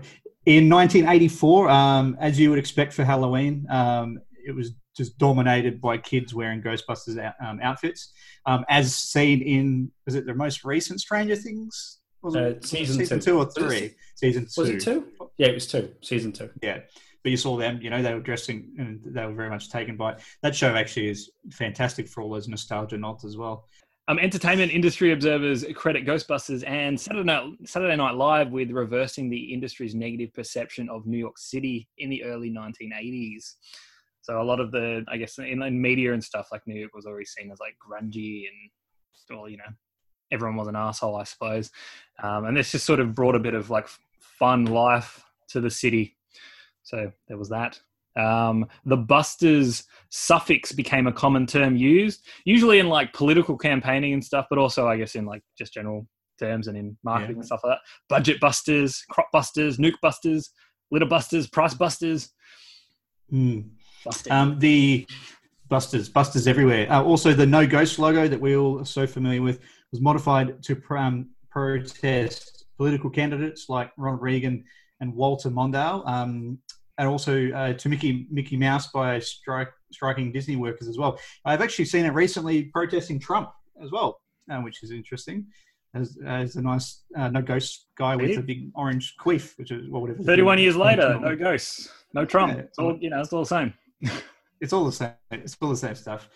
in 1984, um, as you would expect for Halloween, um, it was just dominated by kids wearing Ghostbusters out, um, outfits, um, as seen in was it their most recent Stranger Things? Uh, season season two. two or three? Season two. Was it two? Yeah, it was two. Season two. Yeah. But you saw them, you know, they were dressing and they were very much taken by it. That show actually is fantastic for all those nostalgia nods as well. Um, entertainment industry observers credit Ghostbusters and Saturday Night, Saturday Night Live with reversing the industry's negative perception of New York City in the early 1980s. So a lot of the, I guess, in, in media and stuff, like New York was always seen as like grungy and, all, you know, everyone was an asshole, I suppose. Um, and this just sort of brought a bit of like fun life to the city. So there was that. Um, the Busters suffix became a common term used, usually in like political campaigning and stuff, but also I guess in like just general terms and in marketing Yeah. and stuff like that. Budget busters, crop busters, nuke busters, litter busters, price busters. Busting. Um, the Busters, Busters everywhere. Uh, also, the No Ghost logo that we all are so familiar with was modified to um, protest political candidates like Ronald Reagan and Walter Mondale, um, and also uh, to Mickey Mickey Mouse by strike, striking Disney workers as well. I've actually seen it recently protesting Trump as well, uh, which is interesting. As, as a nice uh, no ghost guy with a big orange queef, which is well, whatever. 31 years later, no ghosts, no Trump. Yeah. It's all, you know, it's all the same. It's all the same. It's all the same stuff.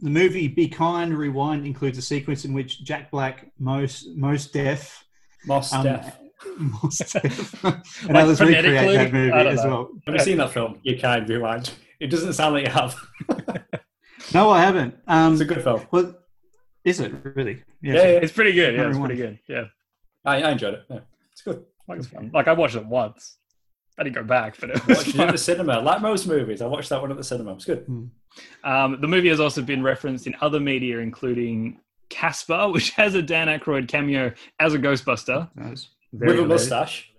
The movie Be Kind Rewind includes a sequence in which Jack Black, most most deaf, Moss um, Def. most deaf, and Like others recreate that movie as know. well. Have you seen that film? You can rewind. It doesn't sound like you have. No, I haven't. Um, It's a good film. well, is it really? Yeah, yeah. It's pretty good. Yeah, it's pretty good. Yeah, I, I enjoyed it. Yeah, it's good. like it's. Like I watched it once. I didn't go back, but it was Watched it fun. at the cinema, like most movies. I watched that one at the cinema. It's good. Um, the movie has also been referenced in other media, including Casper, which has a Dan Aykroyd cameo as a Ghostbuster. Nice. With a mustache.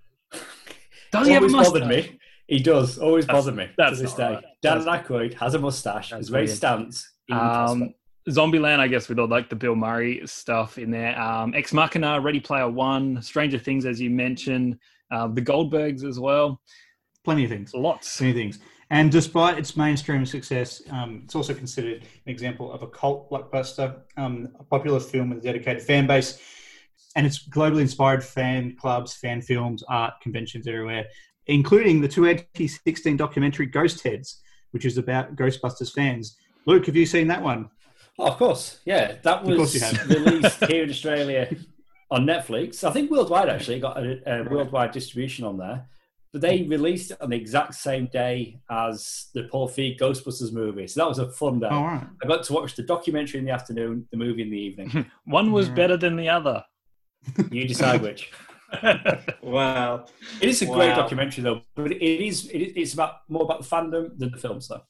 Does he have a mustache? bothered me. He does. Always That's- bothered me that's to this day. right. Dan That's- Aykroyd has a mustache. That's His very weird. stance. in Um, Zombieland, I guess, with all like the Bill Murray stuff in there. Um, Ex Machina, Ready Player One, Stranger Things, as you mentioned, uh, the Goldbergs as well. Plenty of things. Lots. Many things. And despite its mainstream success, um, it's also considered an example of a cult blockbuster, um, a popular film with a dedicated fan base. And it's globally inspired fan clubs, fan films, art, conventions everywhere, including the 2016 documentary Ghostheads, which is about Ghostbusters fans. Luke, have you seen that one? Oh, of course. Yeah, that was released here in Australia on Netflix. I think worldwide, actually, got a, a worldwide distribution on there. But they released it on the exact same day as the Paul Feig Ghostbusters movie. So that was a fun day. All right. I got to watch the documentary in the afternoon, the movie in the evening. One was Right. better than the other. you decide which. Wow. It is a great documentary, though. But it is, it is it's about more about the fandom than the film. though.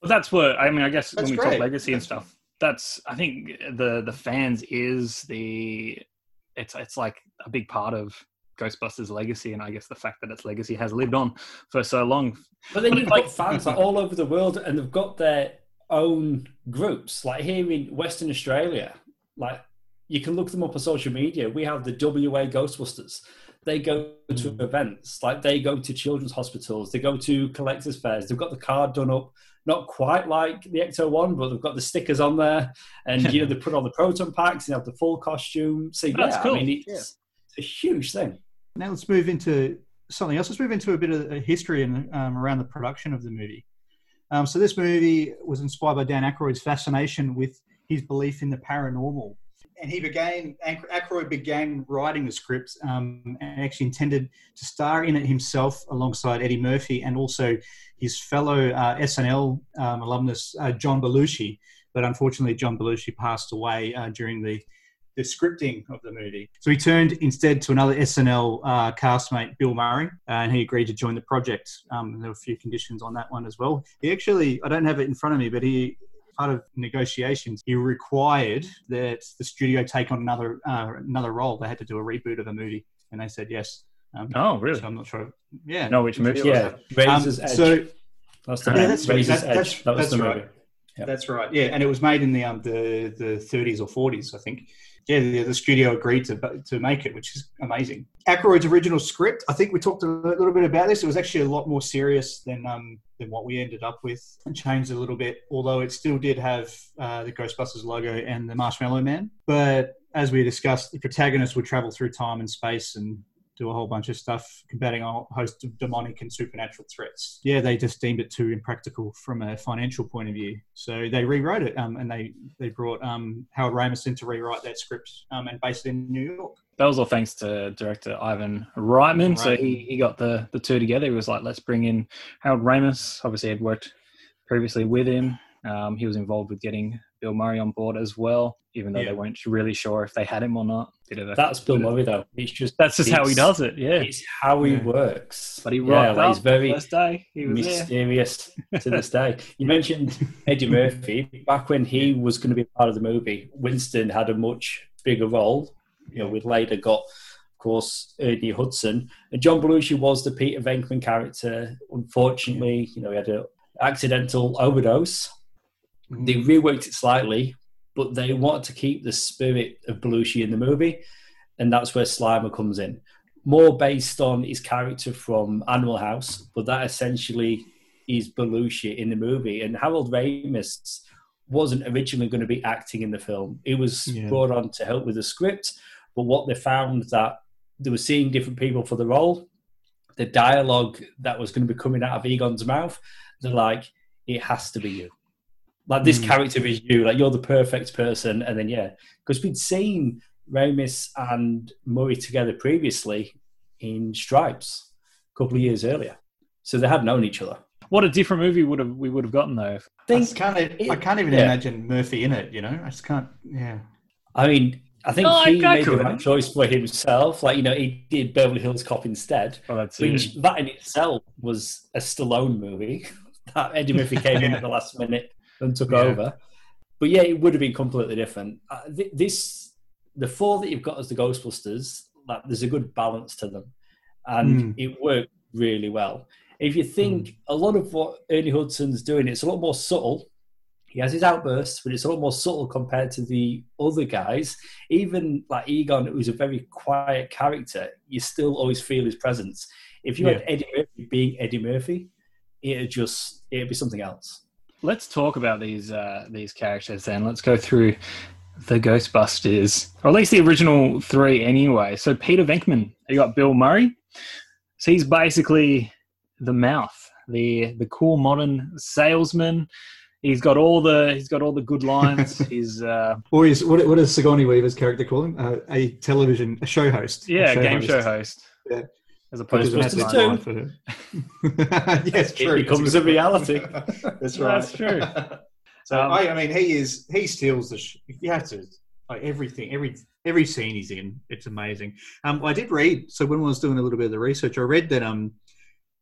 Well, that's what I mean. I guess That's when we great. talk legacy and stuff, that's I think the the fans is the it's it's like a big part of Ghostbusters' legacy, and I guess the fact that its legacy has lived on for so long. But then you've got fans like, all over the world, and they've got their own groups. Like here in Western Australia, like you can look them up on social media. We have the WA Ghostbusters. they go to Mm. events, like they go to children's hospitals, they go to collectors' fairs. They've got the card done up, not quite like the Ecto One, but they've got the stickers on there, and you know they put on the proton packs and have the full costume. So yeah, That's cool. I mean it's, it's a huge thing. Now let's move into something else. Let's move into a bit of a history and um, around the production of the movie. Um, so this movie was inspired by Dan Aykroyd's fascination with his belief in the paranormal, and he began. Aykroyd began writing the script um, and actually intended to star in it himself alongside Eddie Murphy and also his fellow uh, SNL um, alumnus uh, John Belushi. But unfortunately, John Belushi passed away uh, during the the scripting of the movie. So he turned instead to another SNL uh, castmate, Bill Murray, uh, and he agreed to join the project. Um, and there were a few conditions on that one as well. He actually, I don't have it in front of me, but he, part of negotiations, he required that the studio take on another uh, another role. They had to do a reboot of the movie, and they said yes. Um, Oh, really? So I'm not sure. Yeah. No, which movie? Yeah, Um, Razor's Edge. so that's the Yeah, name. that's- Razor's that- Edge. that's- that was the right. movie. Yeah. That's right. Yeah, and it was made in the um the the 30s or 40s, I think. Yeah, the, the studio agreed to to make it, which is amazing. Aykroyd's original script, I think we talked a little bit about this. It was actually a lot more serious than um than what we ended up with, and changed a little bit. Although it still did have uh, the Ghostbusters logo and the Marshmallow Man, but as we discussed, the protagonist would travel through time and space and do a whole bunch of stuff, combating a host of demonic and supernatural threats. Yeah, they just deemed it too impractical from a financial point of view, so they rewrote it, um, and they they brought um, Howard Ramis in to rewrite that script um, and based it in New York. That was all thanks to director Ivan Reitman. So he, he got the, the two together. He was like, let's bring in Harold Ramis. Obviously, had worked previously with him. Um, he was involved with getting Bill Murray on board as well, even though Yeah. they weren't really sure if they had him or not. Bit of a- That's Bill Murray though. It's just That's just how he does it. Yeah. It's how he Yeah. works. But he yeah, rocked like up he's very first day. He was there. mysterious to this day. You mentioned Eddie Murphy. Back when he was going to be part of the movie, Winston had a much bigger role. You know, we'd later got, of course, Ernie Hudson. And John Belushi was the Peter Venkman character. Unfortunately, you know, he had an accidental overdose. They mm. reworked it slightly, but they wanted to keep the spirit of Belushi in the movie. And that's where Slimer comes in more based on his character from Animal House, but that essentially is Belushi in the movie. And Harold Ramis wasn't originally going to be acting in the film. He was Yeah. brought on to help with the script, but what they found that they were seeing different people for the role. The dialogue that was going to be coming out of Egon's mouth, they're like, it has to be you. Like this Mm. character is you. Like you're the perfect person. And then yeah, because we'd seen Ramis and Murray together previously in Stripes a couple of years earlier, so they had known each other. What a different movie would have we would have gotten though. if- I just can't. e- I can't even yeah. imagine Murphy in it. You know, I just can't. Yeah. I mean, I think No, he I made the right choice for himself. Like you know, he did Beverly Hills Cop instead, Oh, that's which it. that in itself was a Stallone movie. that Eddie Murphy came in at the last minute and took Yeah. over. But yeah, it would have been completely different. Uh, th- this, the four that you've got as the Ghostbusters, like there's a good balance to them, and Mm. it worked really well. If you think a lot of what Ernie Hudson's doing, it's a lot more subtle. He has his outbursts, but it's a lot more subtle compared to the other guys. Even like Egon, who's a very quiet character, you still always feel his presence. If you had Eddie Murphy being Eddie Murphy, it'd just it'd be something else. Let's talk about these uh, these characters then. Let's go through the Ghostbusters, or at least the original three anyway. So Peter Venkman, you got Bill Murray. So he's basically the mouth, the the cool modern salesman. He's got all the he's got all the good lines. he's uh, Or is what? What does Sigourney Weaver's character call him? Uh, a television, a show host. yeah, A game show host. Yeah. As opposed to Because Ghostbusters two. line for her. yes, It true. becomes a reality. That's right. That's true. so Um, I, I mean, he is he steals the. Sh- you have to like everything, every every scene he's in. It's amazing. Um, I did read. So when I was doing a little bit of the research, I read that um,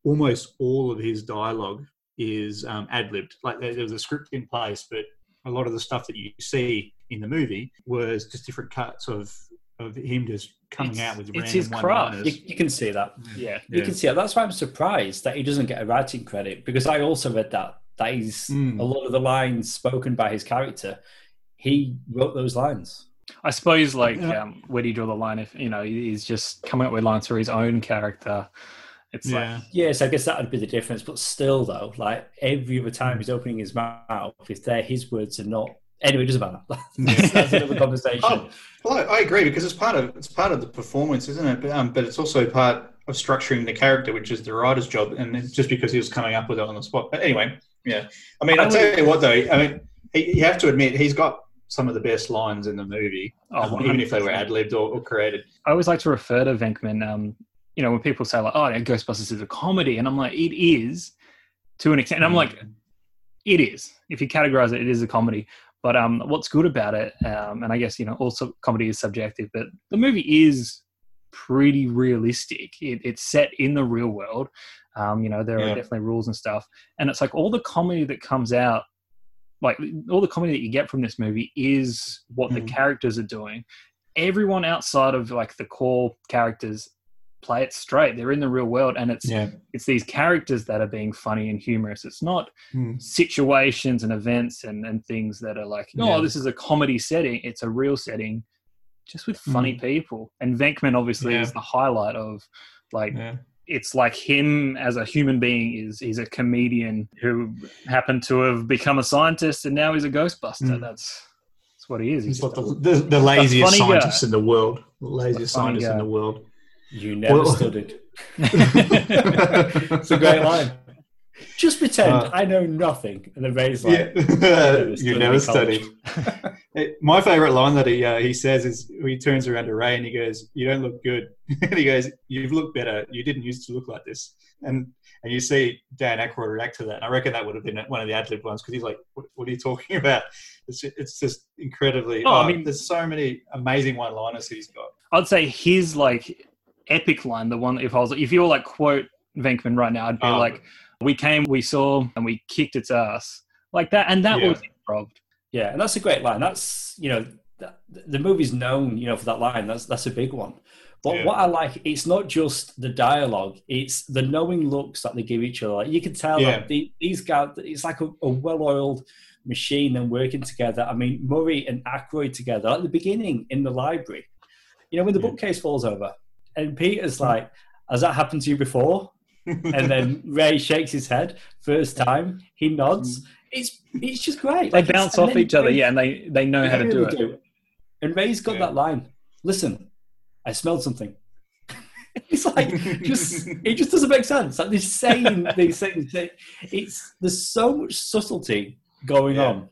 almost all of his dialogue is um, ad libbed. Like there, there was a script in place, but a lot of the stuff that you see in the movie was just different cuts of of him just coming It's- out with it's random his craft. You, you can see that. Yeah. You Yeah. can see that. That's why I'm surprised that he doesn't get a writing credit because I also read that that he's Mm. a lot of the lines spoken by his character. He wrote those lines. I suppose like Yeah. um, where do you draw the line if you know he's just coming up with lines for his own character? It's Yeah. like Yes, I guess that would be the difference. But still, though, like every other time he's opening his mouth, if they're his words and not. Anyway, it doesn't matter. that's, that's another conversation. Oh, well, I, I agree because it's part of it's part of the performance, isn't it? But, um, but it's also part of structuring the character, which is the writer's job. And just because he was coming up with it on the spot. But anyway, yeah. I mean, I I will tell you what, though. I mean, he, you have to admit he's got some of the best lines in the movie, Oh, um, even if they were ad libbed or, or created. I always like to refer to Venkman. Um, you know, when people say like, "Oh, Ghostbusters is a comedy," and I'm like, "It is," to an extent. And I'm like, "It is." If you categorize it, it is a comedy. But um, what's good about it, um, and I guess you know, also comedy is subjective, but the movie is pretty realistic. It, it's set in the real world. Um, you know, there Yeah. are definitely rules and stuff, and it's like all the comedy that comes out, like all the comedy that you get from this movie is what the Mm. characters are doing. Everyone outside of like the core characters play it straight. They're in the real world, and it's Yeah. it's these characters that are being funny and humorous. It's not Hmm. situations and events and, and things that are like, oh, Yeah. this is a comedy setting. It's a real setting, just with funny people. And Venkman obviously. Yeah. is the highlight of like it's like him as a human being is he's a comedian who happened to have become a scientist and now he's a Ghostbuster. Mm. That's that's what he is. He's He's like the, the, the laziest funny guy. scientist in the world. The laziest scientist in the world. You never Well- studied. It's a great line. Just pretend Uh, I know nothing. And then Ray's like, Yeah, you never studied. It- My favorite line that he uh, he says is he turns around to Ray and he goes, "You don't look good." and he goes, "You've looked better. You didn't used to look like this." And and you see Dan Aykroyd react to that. And I reckon that would have been one of the ad lib ones because he's like, what, "What are you talking about?" It's just, it's just incredibly. Oh, Oh, I mean- there's so many amazing one liners he's got. I'd say his like epic line, the one if I was if you were like quote Venkman right now, I'd be Oh. like, "We came, we saw, and we kicked its ass." Like that, and that Yeah. was improv. Yeah, and that's a great line. That's you know, that, the movie's known you know for that line. That's that's a big one. But Yeah. what I like, it's not just the dialogue; it's the knowing looks that they give each other. Like, you can tell Yeah. that the, these guys, it's like a, a well-oiled machine and working together. I mean, Murray and Aykroyd together at the beginning in the library. You know, when the Yeah. bookcase falls over, and Peter's like, "Has that happened to you before?" and then Ray shakes his head. First time, he nods. It's it's just great. They Like, bounce off each other, Ray- yeah, and they they know how to do really it. And Ray's got Yeah. that line. Listen, I smelled something. It's like just it just doesn't make sense. Like they're saying these things. It's there's so much subtlety going Yeah. on,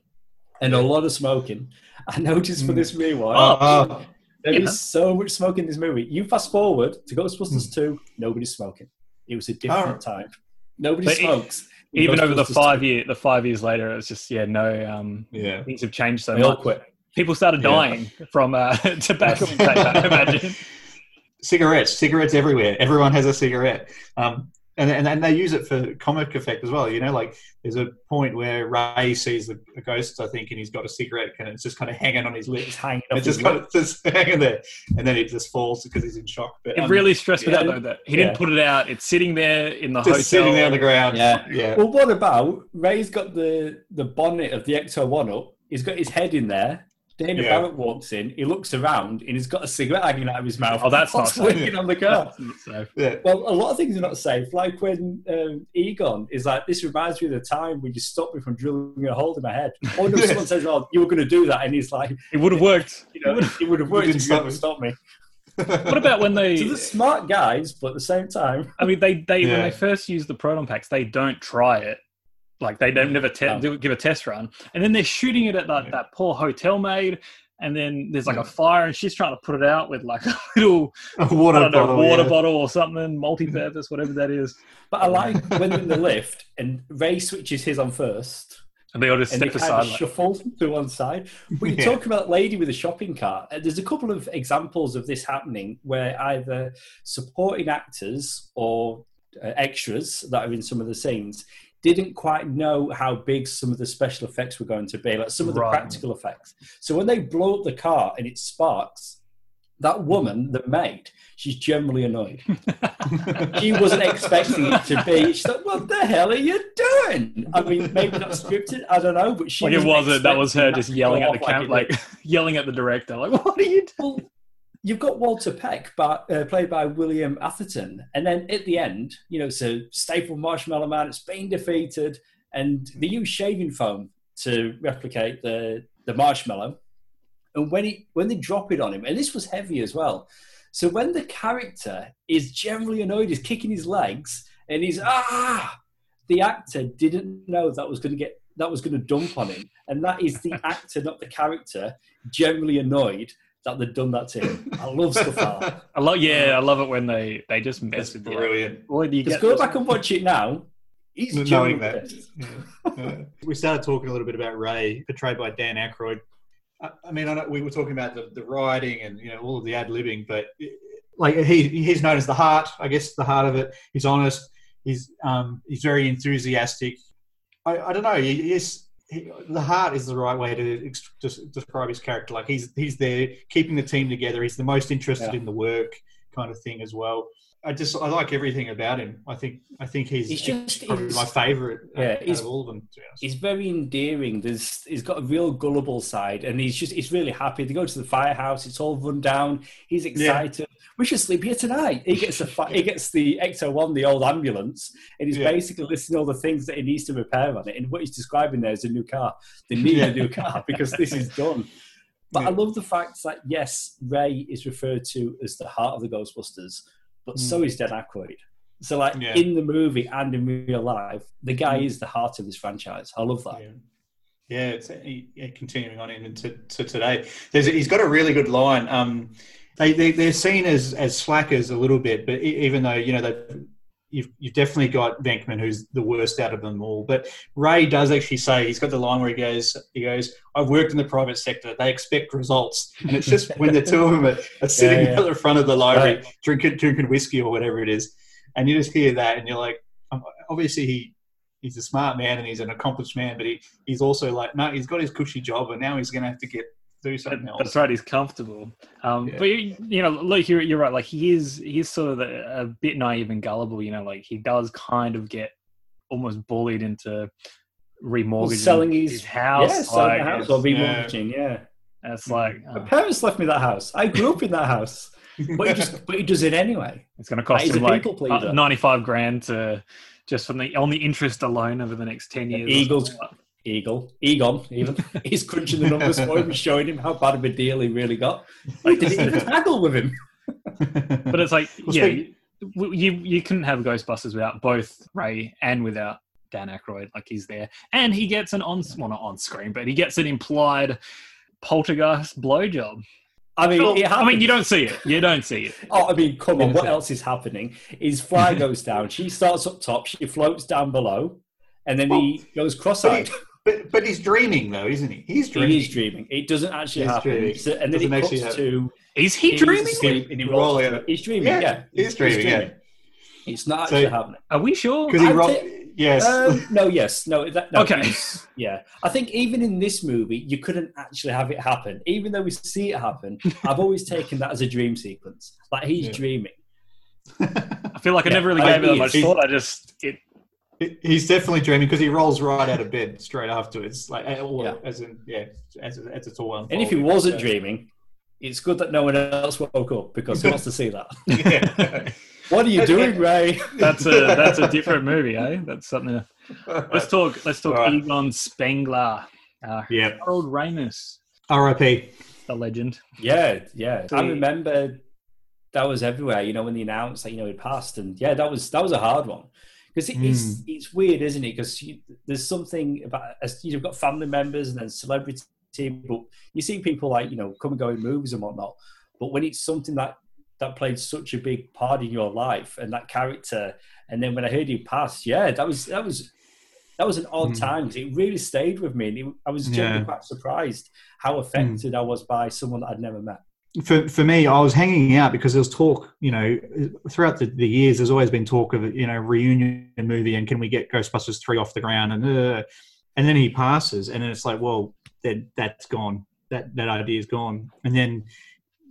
and a lot of smoking. I noticed for Mm. this rewatch, Oh, there yeah. is so much smoke in this movie. You fast forward to Ghostbusters two, nobody's smoking. It was a different Oh. time. Nobody But smokes. in Even over the five 2. year, the five years later, it's just yeah, no, um, yeah. things have changed so They all quit. People started Yeah. dying from uh, tobacco intake. I imagine. cigarettes, cigarettes everywhere. Everyone has a cigarette. Um, and, and, and they use it for comic effect as well. You know, like there's a point where Ray sees the, a ghost, I think, and he's got a cigarette and it's just kind of hanging on his It's lips. hanging up It's just kind lip. of just hanging there. And then it just falls because he's in shock. But It um, really stressed me out though that he didn't put it out. It's sitting there in the just hotel. sitting there on the ground. Yeah. Yeah. Well, what about Ray's got the the bonnet of the Ecto One up? He's got his head in there. Dana Yeah. Barrett walks in. He looks around and he's got a cigarette hanging out of his mouth. Oh, that's not What's safe. on the car. So, yeah. Well, a lot of things are not safe. Like when um, Egon is like, "This reminds me of the time when you stopped me from drilling a hole in my head." Or no, someone says, "Oh, you were going to do that," and he's like, it would have worked. "You know, it would have worked didn't if you stop hadn't me." stopped me." What about when they? So they're smart guys, but at the same time, I mean, they they when they first use the proton packs, they don't try it. Like they don't never te- No. do, give a test run, and then they're shooting it at that, that poor hotel maid, and then there's like a fire, and she's trying to put it out with like a little A water know, bottle. water yeah. bottle or something, multi-purpose, whatever that is, but I like when they're in the lift and Ray switches his on first. and they all just and step aside. Like, shuffle to one side. You Yeah. talk about lady with a shopping cart, there's a couple of examples of this happening where either supporting actors or uh, extras that are in some of the scenes didn't quite know how big some of the special effects were going to be, like some of the Right. practical effects. So when they blow up the car and it sparks, that woman, the maid, she's generally annoyed. she wasn't expecting it to be. She's like, "What the hell are you doing?" I mean, maybe not scripted. I don't know, but she Like it wasn't. That was her just yelling at the camp, it like yelling at the director, like, "What are you doing?" Well, you've got Walter Peck, but, uh, played by William Atherton, and then at the end, you know, so Stay Puft Marshmallow Man, it's been defeated, and they use shaving foam to replicate the the marshmallow. And when he when they drop it on him, and this was heavy as well. So when the character is generally annoyed, he's kicking his legs, and he's ah, the actor didn't know that was going to get that was going to dump on him, and that is the actor, not the character, generally annoyed that they've done that to him. I love stuff like that. I love. Yeah, I love it when they they just mess That's with you. brilliant. Boy, do you Just go this- back and watch it now. He's Knowing that. Yeah. We started talking a little bit about Ray, portrayed by Dan Aykroyd. I, I mean, I know we were talking about the, the writing and you know all of the ad libbing, but like he he's known as the heart. I guess the heart of it. He's honest. He's um he's very enthusiastic. I, I don't know. He, he's he, the heart is the right way to ex- describe his character. Like he's he's there keeping the team together. He's the most interested Yeah. in the work, kind of thing as well. I just I like everything about him. I think I think he's, He's just- probably he's- my favourite uh, Yeah, out he's- of all of them. To be honest. He's very endearing. There's he's got a real gullible side, and he's just he's really happy. They go to the firehouse. It's all run down. He's excited. We should sleep here tonight. He gets a fi- he gets the Ecto One, the old ambulance, and he's Yeah. basically listing all the things that he needs to repair on it. And what he's describing there is a new car. They need Yeah. a new car because this is done. But I love the fact that yes, Ray is referred to as the heart of the Ghostbusters, but so is Dan Aykroyd. So, like Yeah. in the movie and in real life, the guy is the heart of this franchise. I love that. Yeah. Yeah, it's yeah, continuing on into to today. There's he's got a really good line. Um, they, they they're seen as as slackers a little bit, but e- even though you know that you've you've definitely got Venkman who's the worst out of them all. But Ray does actually say he's got the line where he goes he goes I've worked in the private sector. They expect results, and it's just when the two of them are, are sitting Yeah, yeah. at the front of the library Right. drinking drinking whiskey or whatever it is, and you just hear that, and you're like, um, obviously he. He's a smart man and he's an accomplished man, but he, he's also like, no, he's got his cushy job and now he's going to have to get do something else. That's right. He's comfortable. Um, Yeah. But you, you know, look, you're, you're right. Like he is, he's sort of a, a bit naive and gullible. You know, like he does kind of get almost bullied into remortgaging selling his- house. yeah, selling like, the house or remortgaging. Yeah, It's like my uh, parents left me that house. I grew up in that house, but he just but he does it anyway. it's going to cost He's him like uh, 95 grand to just from the on the interest alone over the next 10 years. or Eagles- something like Eagle, Egon, even he's crunching the numbers for him, showing him how bad of a deal he really got. Like, did he even haggle with him? But it's like, Well, yeah, speak- you, you you couldn't have Ghostbusters without both Ray and without Dan Aykroyd. Like he's there, and he gets an on well not on screen, but he gets an implied poltergeist blowjob. I mean, Well, I mean, you don't see it. You don't see it. Oh, I mean, come on. What else is happening? His fly goes down. She starts up top. She floats down below, and then he goes cross-eyed. He, but but he's dreaming though, isn't he? He's dreaming. He's dreaming. It doesn't actually He's happen. dreaming. So- and then Doesn't it cuts to Is he he's dreaming? asleep and he Roll rolls. out. He's dreaming. Yeah, Yeah, he's dreaming, yeah. It's not So- actually happening. Are we sure? Because he I'd ro- say- yes. Um, no, yes, no. That, no Okay. Yeah, I think even in this movie, you couldn't actually have it happen. Even though we see it happen, I've always taken that as a dream sequence. Like he's Yeah. dreaming. I feel like I never really I gave it that much thought. I just it. He's definitely dreaming because he rolls right out of bed straight afterwards, like uh, Yeah. as in yeah, as, as it's all unfolding. And if he wasn't So- dreaming, it's good that no one else woke up because he wants to see that. yeah. What are you doing, Ray? That's a that's a different movie, eh? That's something. Let's talk. Let's talk All right. Egon Spengler, uh, yeah. Harold Ramis, R.I.P. the legend. Yeah, yeah. I remember that was everywhere. You know, when they announced that you know it passed, and yeah, that was that was a hard one because it, it's it's weird, isn't it? Because there's something about you've got family members and then celebrity, but you see people like you know come and go in movies and whatnot. But when it's something that that played such a big part in your life and that character, and then when I heard you passed, yeah, that was that was. That was an odd Mm. time it really stayed with me. And it, I was genuinely Yeah. quite surprised how affected I was by someone that I'd never met. For for me, I was hanging out because there was talk, you know, throughout the, the years. There's always been talk of you know reunion movie and can we get Ghostbusters three off the ground and uh, and then he passes and then it's like, well, that that's gone. That that idea is gone. And then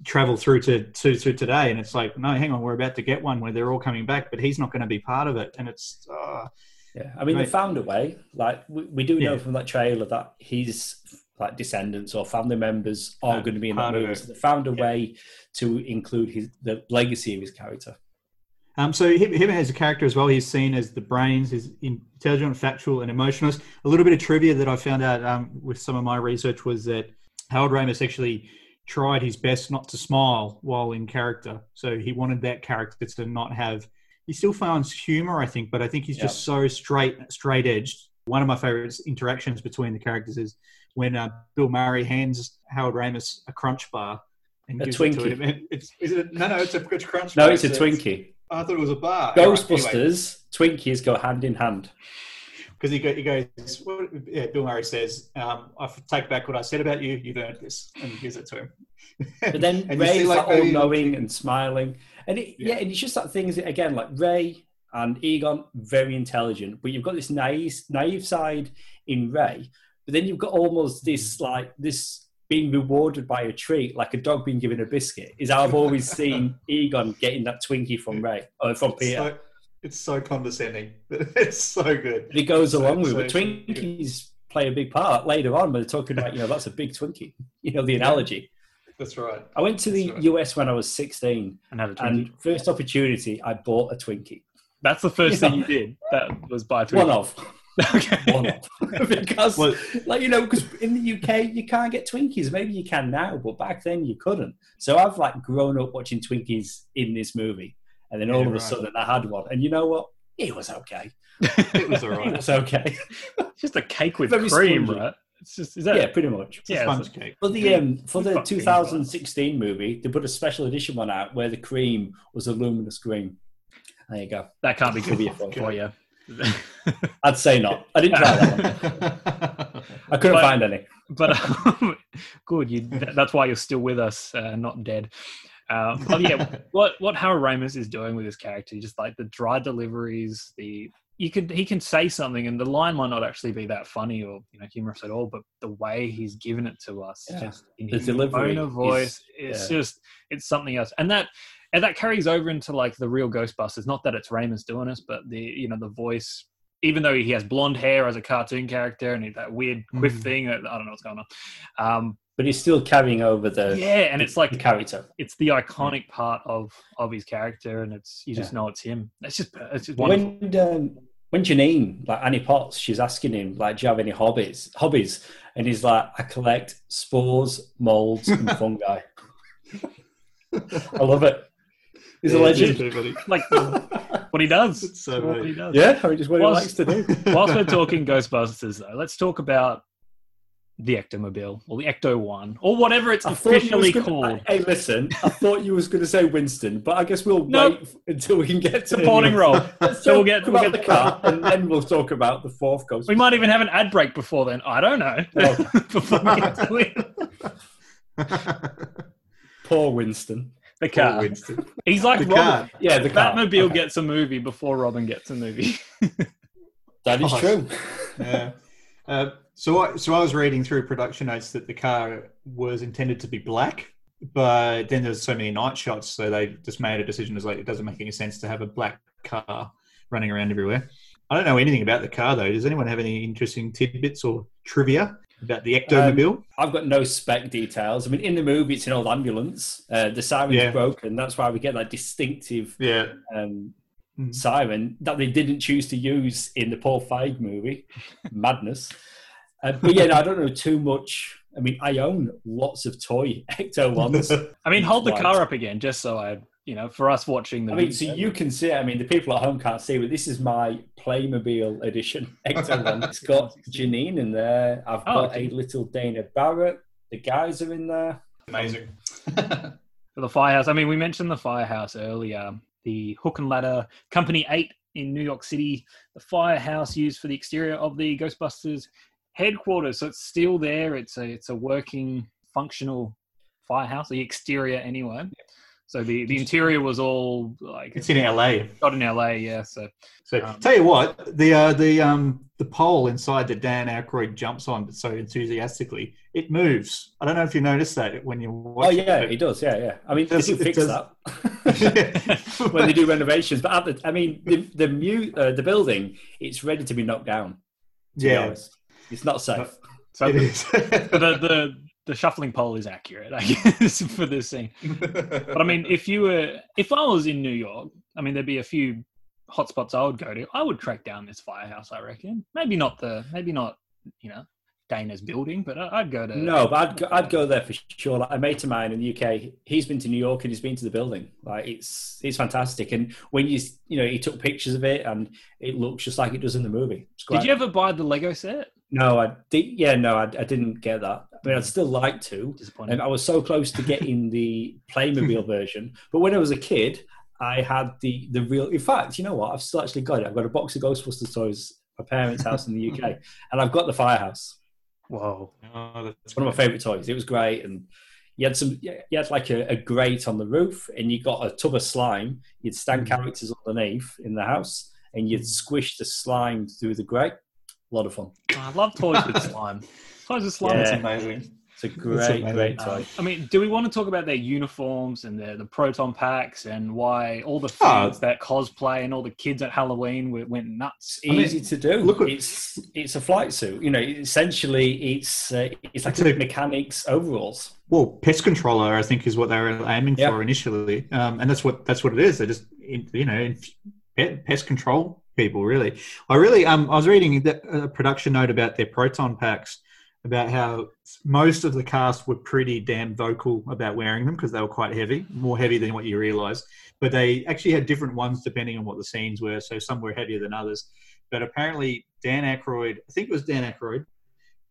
travel through to, to to today, and it's like, no, hang on, we're about to get one where they're all coming back, but he's not going to be part of it, and it's. Uh, Yeah, I mean, Right. they found a way. Like we, we do know Yeah. from that trailer that his like descendants or family members are Uh, going to be in that movie. So they found a Yeah. way to include his the legacy of his character. Um, so him, him as a character as well, he's seen as the brains, he's intelligent, factual, and emotionalist. A little bit of trivia that I found out um, with some of my research was that Harold Ramis actually tried his best not to smile while in character. So he wanted that character to not have. He still finds humor, I think, but I think he's just so straight, straight edged. One of my favorite interactions between the characters is when uh, Bill Murray hands Harold Ramis a crunch bar. And A gives it to him. It's, is it, no, no, it's a, it's crunch No, bar. No, it's a So Twinkie. I thought it was a bar. Anyway, Ghostbusters, Twinkies go hand in hand. because he, go, he goes, well, yeah, Bill Murray says, um, I take back what I said about you. You've earned this, and gives it to him. But then Ray's like, all knowing and smiling, and it, yeah. Yeah. and it's just that thing is again like Ray and Egon very intelligent, but you've got this naive naive side in Ray, but then you've got almost this mm. like this being rewarded by a treat, like a dog being given a biscuit. Is how I've always seen Egon getting that Twinkie from Ray or from It's Peter. so, it's so condescending. it's so good. But it goes So- along with so it. But it's good. Twinkies play a big part later on when they're talking about, you know, that's a big Twinkie. You know, the analogy. That's right. I went to the right. US when I was 16, And had a and first opportunity, I bought a Twinkie. That's the first Yeah. thing you did. That was buy a Twinkie. One of. Okay. One of. because, Well- like, you know, because in the UK, you can't get Twinkies. Maybe you can now, but back then you couldn't. So I've, like, grown up watching Twinkies in this movie. And then all Yeah, of a right. sudden I had one. And you know what? It was okay. It was alright. It was okay. It's just a cake with Very cream, spongy. right? It's just is that yeah, pretty much. It's a Yeah, sponge cake. For the um, for the Fucking 2016 movie, they put a special edition one out where the cream was a luminous green. There you go. that can't be Could be good a fun for you. I'd say not. I didn't try that one. I couldn't But- find any. but um, good. You, that- that's why you're still with us, uh, not dead. Um, but yeah, what what Harold Ramis is doing with his character, just like the dry deliveries, the you could he can say something and the line might not actually be that funny or you know humorous at all, but the way he's given it to us, Yeah. just in The his delivery of is- voice, it's yeah. just it's something else, and that and that carries over into like the real Ghostbusters. Not that it's Ramis doing this, but the you know the voice. Even though he has blonde hair as a cartoon character and that weird quiff Mm. thing, I don't know what's going on. Um, But he's still carrying over the, yeah, and it's like the character. it's the iconic part of of his character, and it's you just Yeah. know it's him. It's just it's just wonderful. When um, when Janine, like Annie Potts, she's asking him, like, do you have any hobbies? Hobbies, and he's like, I collect spores, molds, and fungi. I love it. He's a legend. it's everybody. like what he does. It's so what he does. Yeah, I mean, just what he Whilst- likes to do. Whilst we're talking Ghostbusters, though, let's talk about the Ectomobile or the Ecto One or whatever it's I thought you was officially gonna- called. Hey, listen, I thought you was going to say Winston, but I guess we'll Nope. wait until we can get to Supporting role. So we'll get- we'll about get- the car, and then we'll talk about the fourth ghost. We might even have an ad break before then. I don't know. Okay. before we get to it. Poor Winston. The Poor car. Winston. He's like The Robin. car. Yeah, the car. Batmobile Okay. gets a movie before Robin gets a movie. That is Gosh. true. yeah. Uh, so, I, so I was reading through production notes that the car was intended to be black, but then there's so many night shots, so they just made a decision as like it doesn't make any sense to have a black car running around everywhere. I don't know anything about the car though. Does anyone have any interesting tidbits or trivia about the Ectomobile? I've got no spec details. I mean, in the movie, it's an old ambulance. Uh, the siren's Yeah. broken. That's why we get that distinctive yeah. um, Mhm. siren that they didn't choose to use in the Paul Feig movie, Madness. Uh, but yeah, no, I don't know too much. I mean, I own lots of toy Ecto ones. I mean, hold the car up again, just so I, you know, for us watching the. I mean, so video. you can see. it. I mean, the people at home can't see, but this is my Playmobil edition Ecto one. It's got Janine in there. I've Oh, got okay. a little Dana Barrett. The guys are in there. Amazing. for the firehouse. I mean, we mentioned the firehouse earlier. The Hook and Ladder Company Eight in New York City, the firehouse used for the exterior of the Ghostbusters headquarters. So it's still there. It's a it's a working, functional firehouse. The exterior, anyway. So the, the interior was all like It's in LA. Not in LA, yeah. So So Um, tell you what, the uh, the um the pole inside that Dan Aykroyd jumps on so enthusiastically, it moves. I don't know if you noticed that when you watch. Oh yeah, it does. Yeah, yeah. I mean, they Does- do it fix does- that when they do renovations. But at the, I mean, the the mu- uh, the building, it's ready to be knocked down. To yeah, honest, it's not safe. so it the, is. the the the shuffling pole is accurate, I guess, for this scene. But I mean, if you were, if I was in New York, I mean, there'd be a few hotspots I would go to. I would track down this firehouse. I reckon. Maybe not the, maybe not, you know, Dana's building, but I- I'd go to. No, but I'd go, I'd go there for sure. Like a mate of mine in the UK, he's been to New York and he's been to the building. Like it's it's fantastic. And when you you know he took pictures of it and it looks just like it does in the movie. It's great. Did you ever buy the Lego set? No, I did. Yeah, no, I, I didn't get that. I mean, I'd mm. still like to. Disappointing. And I was so close to getting the Playmobil version. But when I was a kid, I had the the real. In fact, you know what? I've still actually got it. I've got a box of Ghostbusters toys at my parents' house in the UK, and I've got the firehouse. Whoa. Oh, that's It's one of my favourite toys. It was great, and you had some. You had like a, a grate on the roof, and you got a tub of slime. You'd stand mm. characters underneath in the house, and you'd mm. squish the slime through the grate. A lot of fun. I love toys with slime. Toys with slime. That's Yeah. amazing. It's a great, amazing. great Um, toy. I mean, do we want to talk about their uniforms and their the proton packs and why all the Oh. that cosplay and all the kids at Halloween went, went nuts? It's easy to do. look at- it's it's a flight suit. You know, essentially, it's uh, it's like It's a- mechanics overalls. Well, pest controller, I think, is what they were aiming Yeah. for initially, um, and that's what that's what it is. They're just you know pest control people. Really, I really um I was reading the, a production note about their proton packs about how most of the cast were pretty damn vocal about wearing them because they were quite heavy, more heavy than what you realize. But they actually had different ones depending on what the scenes were. So some were heavier than others. But apparently, Dan Aykroyd, I think it was Dan Aykroyd,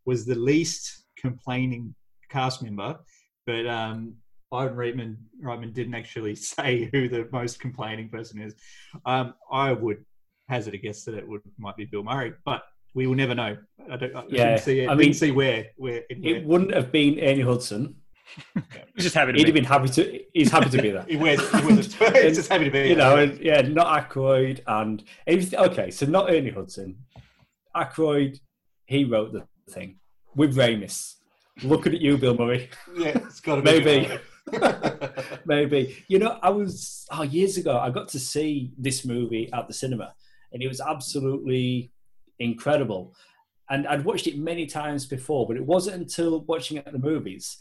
was the least complaining cast member. But um, Ivan Reitman, Reitman didn't actually say who the most complaining person is. Um, I would hazard a guess that it would might be Bill Murray, but we will never know. I, don't, I Yeah, didn't see, it, I didn't mean, see where where, It where wouldn't have been Ernie Hudson. He's just happy to He'd be. have been happy to. He's happy to be there. he wears. He wears a, it's just happy to be. you know, and, yeah, not Aykroyd and everything. Okay, so not Ernie Hudson. Aykroyd, he wrote the thing with Ramis. Looking at you, Bill Murray. yeah, it's got to be. Maybe. Maybe. You know, I was oh years ago. I got to see this movie at the cinema, and it was absolutely incredible. And I'd watched it many times before, but it wasn't until watching it at the movies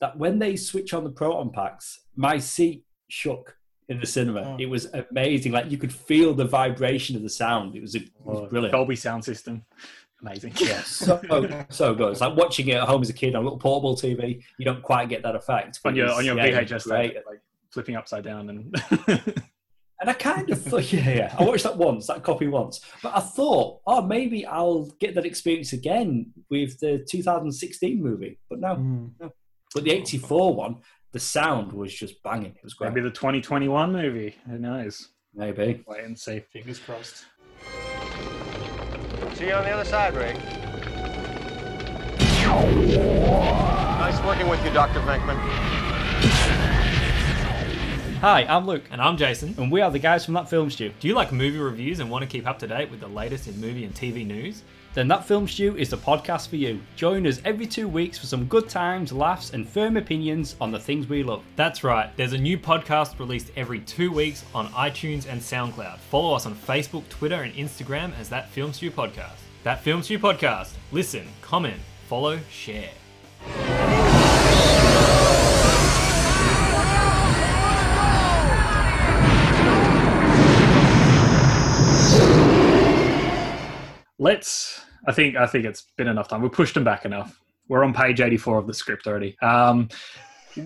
that when they switch on the proton packs, my seat shook in the cinema. Oh. It was amazing. Like you could feel the vibration of the sound. It was, it was oh, brilliant. Dolby sound system. Amazing. Yeah, so so good. It's like watching it at home as a kid on a little portable TV. You don't quite get that effect. but on your it's- on your yeah, VHS great. like flipping upside down and And I kind of thought, yeah, yeah. I watched that once, that copy once. But I thought, oh, maybe I'll get that experience again with the 2016 movie. But no. Mm. But the 84 one, the sound was just banging. It was great. maybe the 2021 movie. Who knows? Maybe. Wait and see. Fingers crossed. See you on the other side, Ray. Nice working with you, Dr. Venkman. Hi, I'm Luke. And I'm Jason. And we are the guys from That Film Stew. Do you like movie reviews and want to keep up to date with the latest in movie and TV news? Then That Film Stew is the podcast for you. Join us every two weeks for some good times, laughs, and firm opinions on the things we love. That's right, there's a new podcast released every two weeks on iTunes and SoundCloud. Follow us on Facebook, Twitter, and Instagram as That Film Stew Podcast. That Film Stew Podcast. Listen, comment, follow, share. Let's. I think. I think it's been enough time. We pushed them back enough. We're on page 84 of the script already. Um,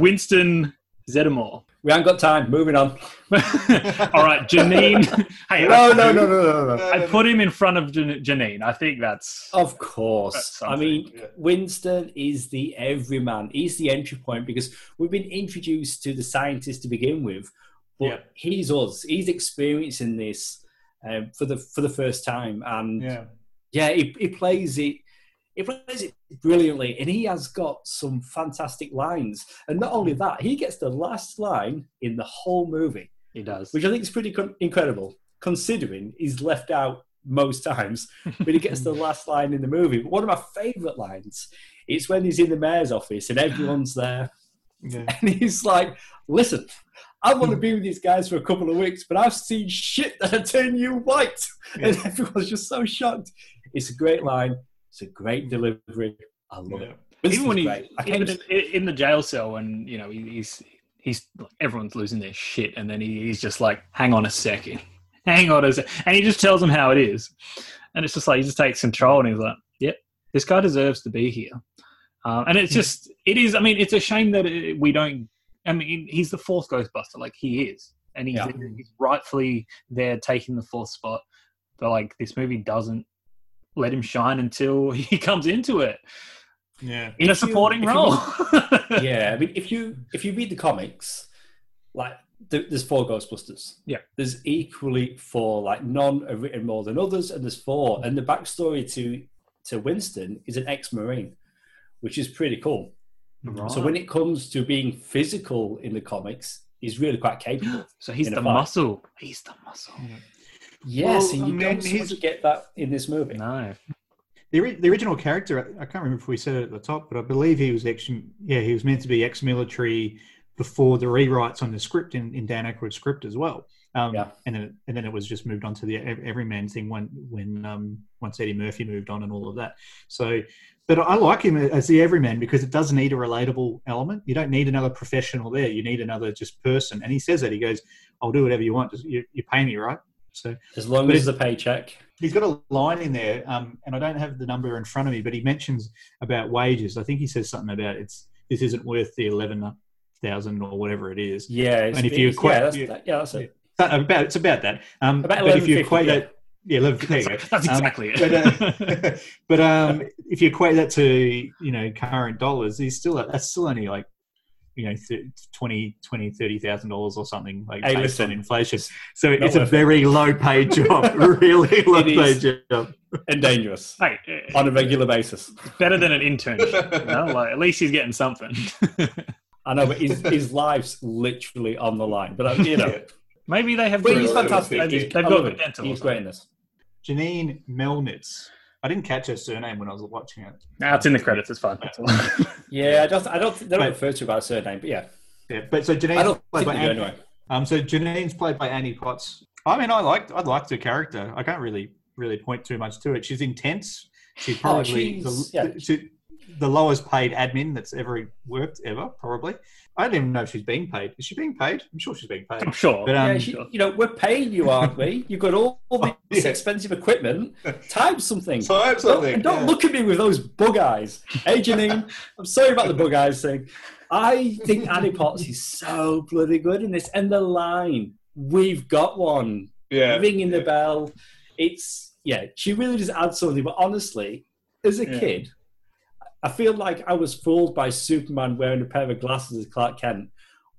Winston Zeddemore. We haven't got time. Moving on. All right, Janine. hey, No, I- no, no, no, no, no. I put him in front of Janine. I think that's. Of course. I mean. Winston is the everyman. He's the entry point because we've been introduced to the scientist to begin with, but he's us. He's experiencing this um, for the for the first time, and Yeah. yeah, he, he plays it He plays it brilliantly, and he has got some fantastic lines. And not only that, he gets the last line in the whole movie, He does. which I think is pretty con- incredible, considering he's left out most times. But he gets the last line in the movie. But one of my favourite lines is when he's in the mayor's office and everyone's there, Yeah. and he's like, "Listen." I want to be with these guys for a couple of weeks, but I've seen shit that'll turn you white. And everyone's just so shocked. It's a great line. It's a great delivery. I love it. even when he even in, in the jail cell and you know he's he's everyone's losing their shit and then he, he's just like hang on a second hang on a sec and he just tells them how it is and it's just like he just takes control and he's like yep this guy deserves to be here um, and it's just it is i mean it's a shame that it, we don't i mean he's the fourth ghostbuster like he is and he's, Yeah. he's rightfully there taking the fourth spot but like this movie doesn't let him shine until he comes into it Yeah. in a If you- supporting you- role. yeah, I mean, if you if you read the comics, like there's four Ghostbusters. Yeah. There's equally four. Like none are written more than others, and there's four. And the backstory to to Winston is an ex-marine, which is pretty cool. So when it comes to being physical in the comics, he's really quite capable. so he's the muscle. He's the muscle. Yes, Well, and I you mean, don't so he's- get that in this movie. No. The, the original character, I can't remember if we said it at the top, but I believe he was ex. Yeah, he was meant to be ex-military before the rewrites on the script in, in Dan Aykroyd's script as well. Um, Yeah. and then it, and then it was just moved on to the ev- everyman thing when when um, once Eddie Murphy moved on and all of that. So, but I like him as the everyman because it does need a relatable element. You don't need another professional there. You need another just person. And he says that he goes, "I'll do whatever you want. Just you, you pay me, right?" So As long as it- the paycheck. he's got a line in there, um, and I don't have the number in front of me, but he mentions about wages. I think he says something about it's this isn't worth the eleven thousand or whatever it is. Yeah, it's, And if you equate- yeah, that's, that- yeah, that's it. About it's about that. Um, About but if you 11.50, equate yeah. that, yeah, 11, there you go. That's Um, exactly it. But, uh, but um, if you equate that to you know current dollars, he's still that's still only like you know th- 20 20 30,000 dollars or something like Hey, based on inflation. So not it's a worth it. very low paid job, really low It is. paid job. And dangerous hey, on a regular basis. better than an internship. You know? like, at least he's getting something. I know, but his, his life's literally on the line. But uh, you know, Maybe they have. but he's fantastic. They've, they've got love good him. He's great in this. Janine Melnitz. I didn't catch her surname when I was watching it. Nah, it's in the credits. It's fine. It's Yeah, I don't. I don't. They don't But- refer to her by a surname, but yeah, Yeah, but so Janine's I don't played by Annie, anyway. um, so Janine's played by Annie Potts. I mean, I liked I liked her character. I can't really really point too much to it. She's intense. She's probably Oh, she's- the, yeah. she- the lowest paid admin that's ever worked ever. Probably. I don't even know if she's being paid. Is she being paid? I'm sure she's being paid. I'm sure. But, um, yeah, she, you know, we're paying you, aren't we? You've got all, all this Yeah. expensive equipment. Type something. Type Don't, something, and don't yeah. look at me with those bug eyes. Hey, Janine, I'm sorry about the bug eyes thing. I think Annie Potts is so bloody good in this. And the line, we've got one, yeah. ringing the bell. It's, yeah, she really does add something. But honestly, as a Yeah. kid, I feel like I was fooled by Superman wearing a pair of glasses as Clark Kent.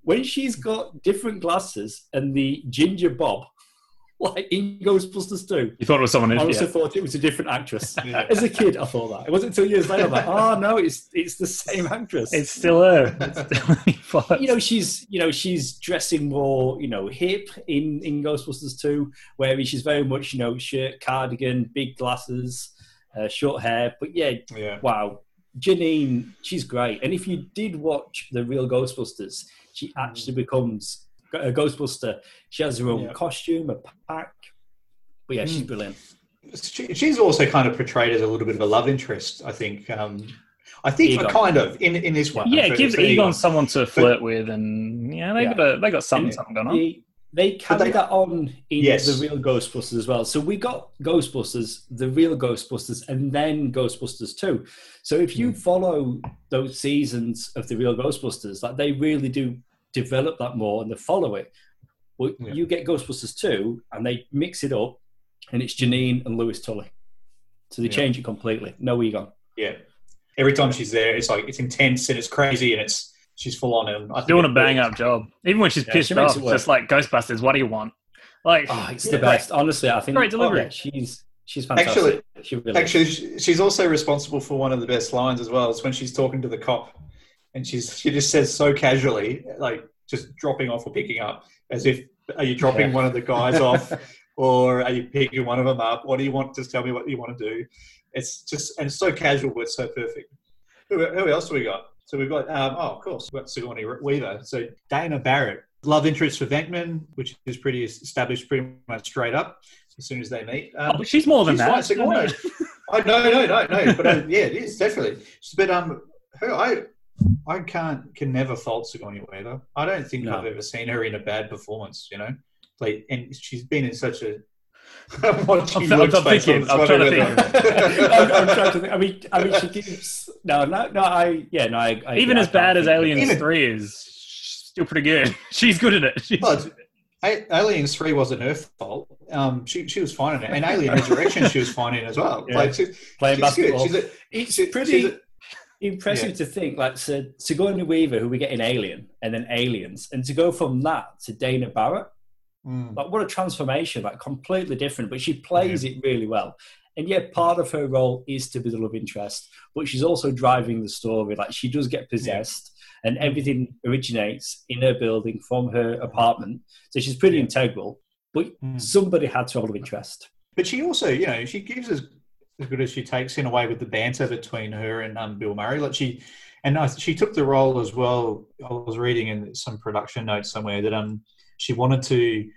When she's got different glasses and the ginger bob, like in Ghostbusters 2, You thought it was someone I else. also Yeah. thought it was a different actress. Yeah. As a kid, I thought that. It wasn't until years later, I'm like, oh no, it's it's the same actress. It's still her. It's still Annie you know, she's you know she's dressing more you know hip in in Ghostbusters 2, where she's very much you know shirt, cardigan, big glasses, uh, short hair. But yeah, Yeah. wow, Janine, she's great. And if you did watch the real Ghostbusters, she actually becomes a Ghostbuster. She has her own Yeah. costume, a pack. But yeah, she's Mm. brilliant. She, she's also kind of portrayed as a little bit of a love interest. I think. Um, I think Egon. kind of in in this one. yeah, it gives for Egon someone to flirt with, and yeah, they Yeah. got a, they got something Yeah. something going on. They, they carry they- that on in Yes. the real Ghostbusters as well. So we got Ghostbusters, the real Ghostbusters, and then Ghostbusters 2. So if you hmm. follow those seasons of the real Ghostbusters, like they really do develop that more and they follow it. Well, Yeah. you get Ghostbusters 2 and they mix it up and it's Janine and Lewis Tully. So they Yeah. change it completely. No Egon. Yeah. Every time she's there, it's like it's intense and it's crazy and it's she's full on and I think Doing a bang up job, even when she's Yeah, pissed she makes off. it work. just like Ghostbusters. What do you want? Like, Oh, it's Yeah. the best. Honestly, I think Great delivery. oh, yeah, she's She's fantastic. she really Actually, sh- she's also responsible for one of the best lines as well. It's when she's talking to the cop, and she's she just says so casually, like just dropping off or picking up, as if are you dropping Yeah. one of the guys off, or are you picking one of them up? What do you want? Just tell me what you want to do. It's just and it's so casual, but it's so perfect. Who, who else do we got? So we've got um, oh, of course, we've got Sigourney Weaver. So Dana Barrett, love interest for Venkman, which is pretty established, pretty much straight up as soon as they meet. Um, Oh, but she's more than she's that. Sigourney. No, no, no, no. But uh, yeah, it is definitely. But um, her, I, I can't, can never fault Sigourney Weaver. I don't think No. I've ever seen her in a bad performance. You know, like, and she's been in such a. I'm I'm- I'm thinking, I'm trying to whether- I'm, I'm trying to think. I mean, I mean, she gives no, no, no. I yeah, no. I, I Even I as can't bad as think Aliens Even- 3 is, still pretty good. She's good at it. She's- Well, it's- A- Aliens Three wasn't her fault. Um, she she was fine in it, and Alien Resurrection she was fine in as well. Yeah. Like she, playing she's good. basketball. She's a, It's she- pretty she's a- impressive Yeah. to think, like so, Sigourney Weaver, who we get in Alien, and then Aliens, and to go from that to Dana Barrett, Mm. like what a transformation! Like completely different, but she plays it really well. And yet, part of her role is to be the love interest, but she's also driving the story. Like she does get possessed, and everything originates in her building from her apartment. So she's pretty Yeah. integral. But Mm. somebody had to have love interest. But she also, you know, she gives as, as good as she takes in a way with the banter between her and um, Bill Murray. Like she, and I, she took the role as well. I was reading in some production notes somewhere that um she wanted to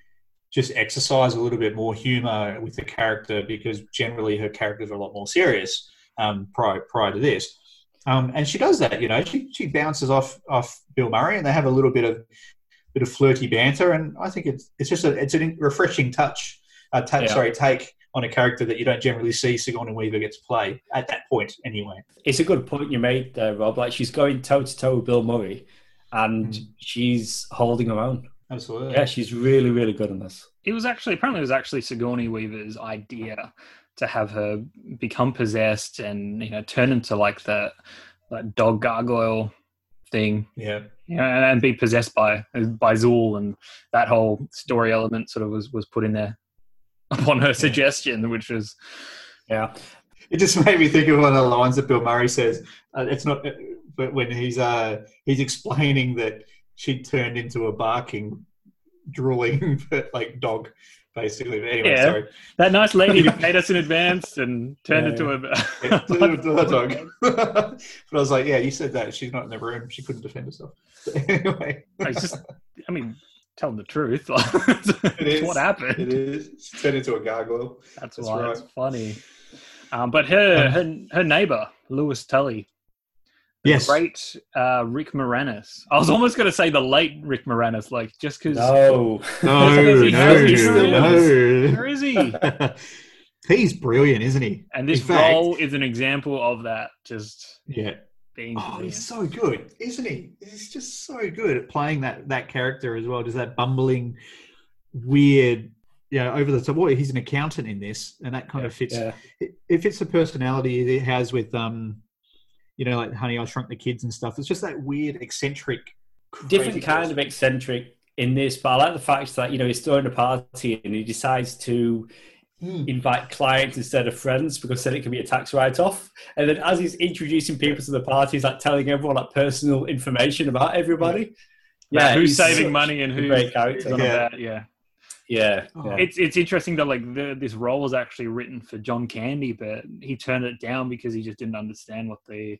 just exercise a little bit more humor with the character because generally her characters are a lot more serious um, prior prior to this. Um, and she does that, you know. She she bounces off off Bill Murray, and they have a little bit of bit of flirty banter, and I think it's it's just a it's a refreshing touch. Uh, ta- Yeah. Sorry, take on a character that you don't generally see Sigourney Weaver get to play at that point, anyway. It's a good point you made there, Rob. Like she's going toe to toe with Bill Murray, and Mm. she's holding her own. Absolutely. Yeah, she's really, really good in this. it was actually apparently it was actually Sigourney Weaver's idea to have her become possessed and you know turn into like the like dog gargoyle thing, Yeah. you know, and, and be possessed by by Zuul, and that whole story element sort of was was put in there upon her suggestion, which was Yeah, It just made me think of one of the lines that Bill Murray says. Uh, it's not, but when he's uh, he's explaining that she turned into a barking, drooling, like dog, basically. But anyway, Yeah. sorry. that nice lady who paid us in advance and turned Yeah, into a Yeah, dog. but I was like, yeah, you said that. She's not in the room. She couldn't defend herself. But anyway, It's just, I mean, telling the truth. It's what happened. it is. She turned into a gargoyle. That's, That's why right. it's funny. Um, but her, her her neighbor Lewis Tully, Yes. great uh, Rick Moranis. I was almost going to say the late Rick Moranis, like just because. no, No, He no, has- no. Where is he? He's brilliant, isn't he? And this fact- role is an example of that. Just Yeah. being. Oh, brilliant. he's so good, isn't he? He's just so good at playing that that character as well. Just that bumbling, weird, you know, over the top. Well, he's an accountant in this, and that kind of fits. yeah, It, it fits the personality it has with, um, you know, like Honey, I Shrunk the Kids and stuff. It's just that weird, eccentric, different kind person. of eccentric in this. But I like the fact that you know he's throwing a party and he decides to Mm. invite clients instead of friends because then it can be a tax write-off. And then as he's introducing people to the party, he's like telling everyone like personal information about everybody. Yeah, who's saving money and a who's great character. who's on Yeah. about- yeah. Yeah, Oh. yeah. It's it's interesting that like the, this role was actually written for John Candy, but he turned it down because he just didn't understand what the